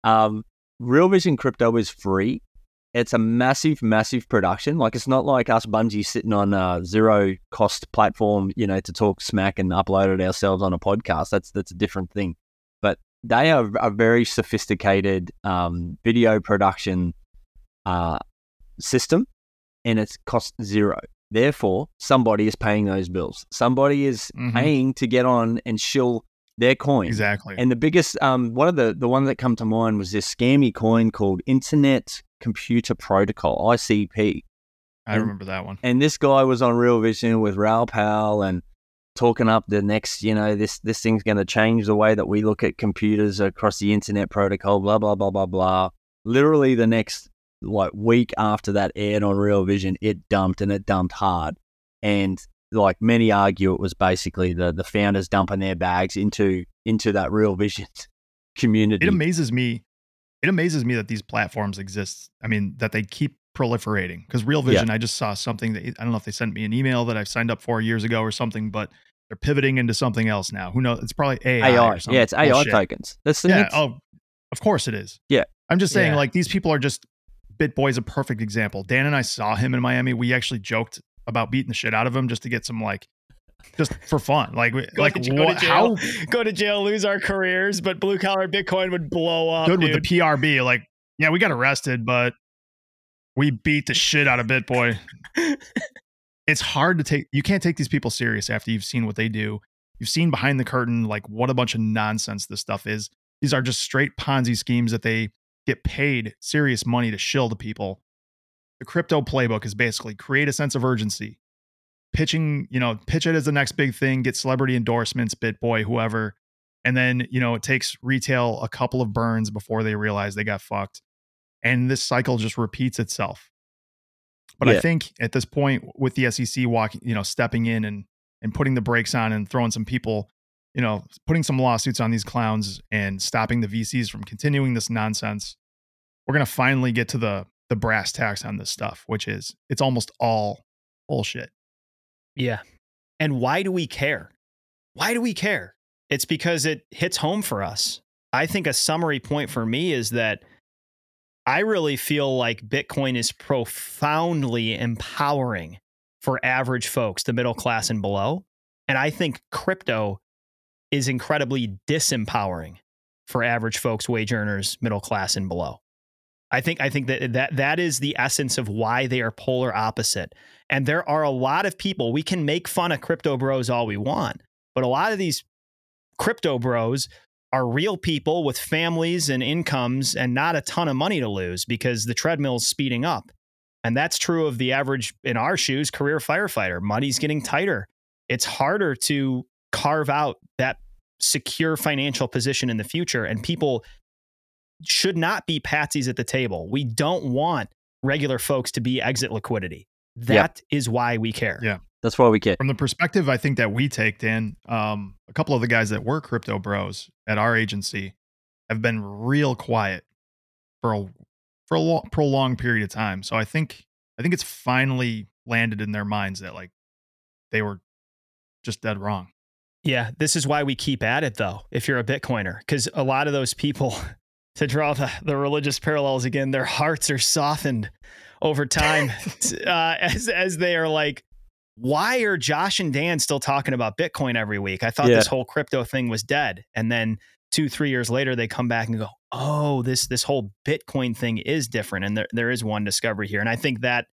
Um, Real Vision Crypto is free. It's a massive, massive production. Like it's not like us Bungie sitting on a zero cost platform, you know, to talk smack and upload it ourselves on a podcast. That's that's a different thing. They are a very sophisticated um, video production uh, system, and it's cost zero. Therefore, somebody is paying those bills. Somebody is mm-hmm. paying to get on and shill their coin. Exactly. And the biggest, um, one of the the one that come to mind was this scammy coin called Internet Computer Protocol (ICP). I and, remember that one. And this guy was on Real Vision with Raoul Pal and talking up the next, you know, this this thing's going to change the way that we look at computers across the internet protocol. Blah blah blah blah blah. Literally, the next like week after that aired on Real Vision, it dumped and it dumped hard. And like many argue it was basically the the founders dumping their bags into into that real vision (laughs) community. It amazes me. It amazes me that these platforms exist. I mean, that they keep proliferating. Because Real Vision, yeah. I just saw something that I don't know if they sent me an email that I signed up for years ago or something, but they're pivoting into something else now. Who knows? It's probably AI. AI. Yeah, it's AI bullshit. tokens. That's the yeah. Oh, of course it is. Yeah. I'm just saying, yeah. like these people are just BitBoy's a perfect example. Dan and I saw him in Miami. We actually joked about beating the shit out of him just to get some like just for fun. Like, go like to, go what, to jail, how go to jail, lose our careers, but blue collar Bitcoin would blow up. Good dude. with the PRB. Like, yeah, we got arrested, but we beat the shit out of BitBoy. (laughs) it's hard to take. You can't take these people serious after you've seen what they do. You've seen behind the curtain, like what a bunch of nonsense this stuff is. These are just straight Ponzi schemes that they get paid serious money to shill to people the crypto playbook is basically create a sense of urgency, pitching, you know, pitch it as the next big thing, get celebrity endorsements, BitBoy, whoever. And then, you know, it takes retail a couple of burns before they realize they got fucked. And this cycle just repeats itself. But yeah. I think at this point, with the SEC walking, you know, stepping in and and putting the brakes on and throwing some people, you know, putting some lawsuits on these clowns and stopping the VCs from continuing this nonsense, we're gonna finally get to the the brass tacks on this stuff, which is it's almost all bullshit. Yeah. And why do we care? Why do we care? It's because it hits home for us. I think a summary point for me is that I really feel like Bitcoin is profoundly empowering for average folks, the middle class and below. And I think crypto is incredibly disempowering for average folks, wage earners, middle class and below. I think I think that that that is the essence of why they are polar opposite. And there are a lot of people we can make fun of crypto bros all we want, but a lot of these crypto bros are real people with families and incomes and not a ton of money to lose because the treadmill's speeding up. And that's true of the average in our shoes career firefighter. Money's getting tighter. It's harder to carve out that secure financial position in the future and people should not be patsies at the table. We don't want regular folks to be exit liquidity. That yep. is why we care. Yeah. That's why we care. From the perspective I think that we take, Dan, um, a couple of the guys that were crypto bros at our agency have been real quiet for a for a long, prolonged period of time. So I think I think it's finally landed in their minds that like they were just dead wrong. Yeah, this is why we keep at it though. If you're a Bitcoiner, because a lot of those people (laughs) to draw the, the religious parallels again, their hearts are softened over time (laughs) uh, as as they are like, why are Josh and Dan still talking about Bitcoin every week? I thought yeah. this whole crypto thing was dead, and then two three years later they come back and go, oh, this this whole Bitcoin thing is different, and there there is one discovery here, and I think that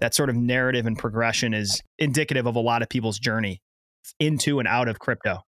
that sort of narrative and progression is indicative of a lot of people's journey into and out of crypto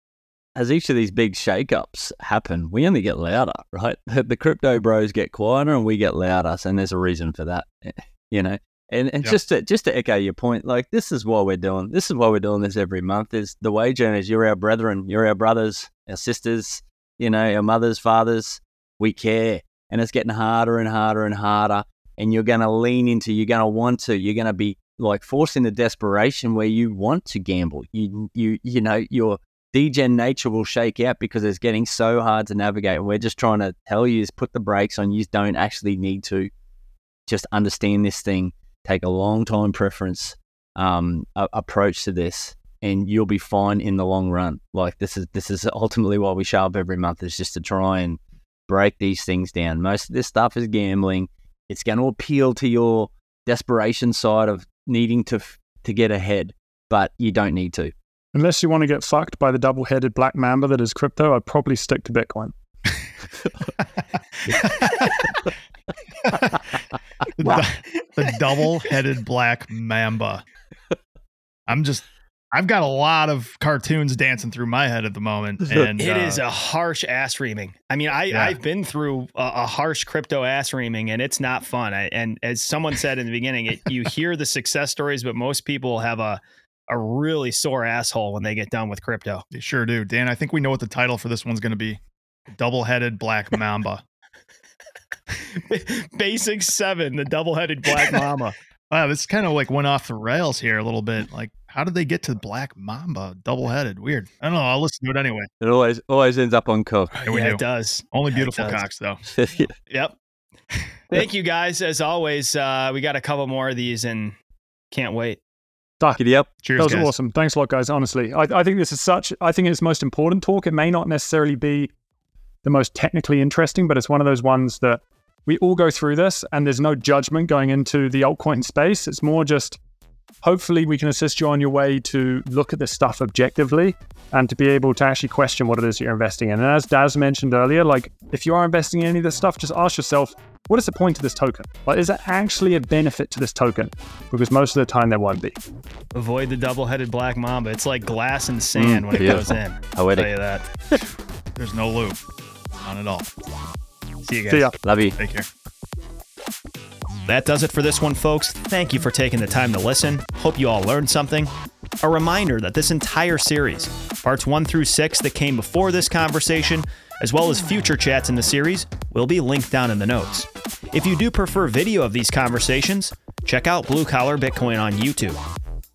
as each of these big shakeups happen, we only get louder, right? (laughs) The crypto bros get quieter and we get louder, and there's a reason for that, eh, you know. And and yep. just to just to echo your point, like this is why we're doing this is why we're doing this every month. Is the wage earners, you're our brethren, you're our brothers, our sisters, you know, our mothers, fathers. We care, and it's getting harder and harder and harder. And you're going to lean into, you're going to want to, you're going to be like forced into desperation where you want to gamble. You you you know you're degen nature will shake out because it's getting so hard to navigate. And we're just trying to tell you is put the brakes on. You don't actually need to just understand this thing. Take a long time preference um, a- approach to this, and you'll be fine in the long run. Like this is this is ultimately why we show up every month is just to try and break these things down. Most of this stuff is gambling. It's going to appeal to your desperation side of needing to to get ahead, but you don't need to. Unless you want to get fucked by the double headed black mamba that is crypto, I'd probably stick to Bitcoin. (laughs) (laughs) (laughs) (laughs) the, the double headed black mamba. I'm just I've got a lot of cartoons dancing through my head at the moment, (laughs) and it uh, is a harsh ass reaming. I mean, I yeah. I've been through a, a, harsh crypto ass reaming, and it's not fun. I, and as someone said in the beginning, it, you hear the success stories, but most people have a a really sore asshole when they get done with crypto. They sure do. Dan, I think we know what the title for this one's going to be Double Headed Black Mamba. (laughs) Basic seven, the double headed Black mama. wow, this kind of like went off the rails here a little bit. Like, how did they get to Black Mamba double headed? Weird. I don't know. I'll listen to it anyway. It always always ends up on cook. Yeah, yeah it does. Only beautiful does. cocks, though. (laughs) yep. (laughs) Thank you guys. As always, uh, we got a couple more of these and can't wait. Duck. Giddy up. Cheers. That was guys. awesome. Thanks a lot, guys. Honestly, I, I think this is such. I think it's most important talk. It may not necessarily be the most technically interesting, but it's one of those ones that we all go through this, and there's no judgment going into the altcoin space. It's more just hopefully we can assist you on your way to look at this stuff objectively and to be able to actually question what it is you're investing in. And as Daz mentioned earlier, like if you are investing in any of this stuff, just ask yourself, what is the point of this token? Like, is there actually a benefit to this token? Because most of the time there won't be. Avoid the double-headed black mamba. It's like glass and sand mm, when it goes in. I'll tell you that. (laughs) There's no loop. None at all. See you guys. See ya. Love you. Take care. That does it for this one, folks. Thank you for taking the time to listen. Hope you all learned something. A reminder that this entire series, parts one through six that came before this conversation, as well as future chats in the series, will be linked down in the notes. If you do prefer video of these conversations, check out Blue Collar Bitcoin on YouTube.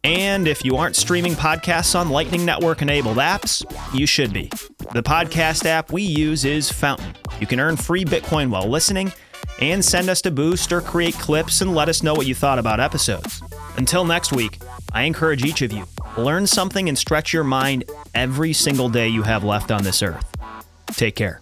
And if you aren't streaming podcasts on Lightning Network enabled apps, you should be. The podcast app we use is Fountain. You can earn free Bitcoin while listening and send us to boost or create clips and let us know what you thought about episodes. Until next week, I encourage each of you learn something and stretch your mind every single day you have left on this earth. Take care.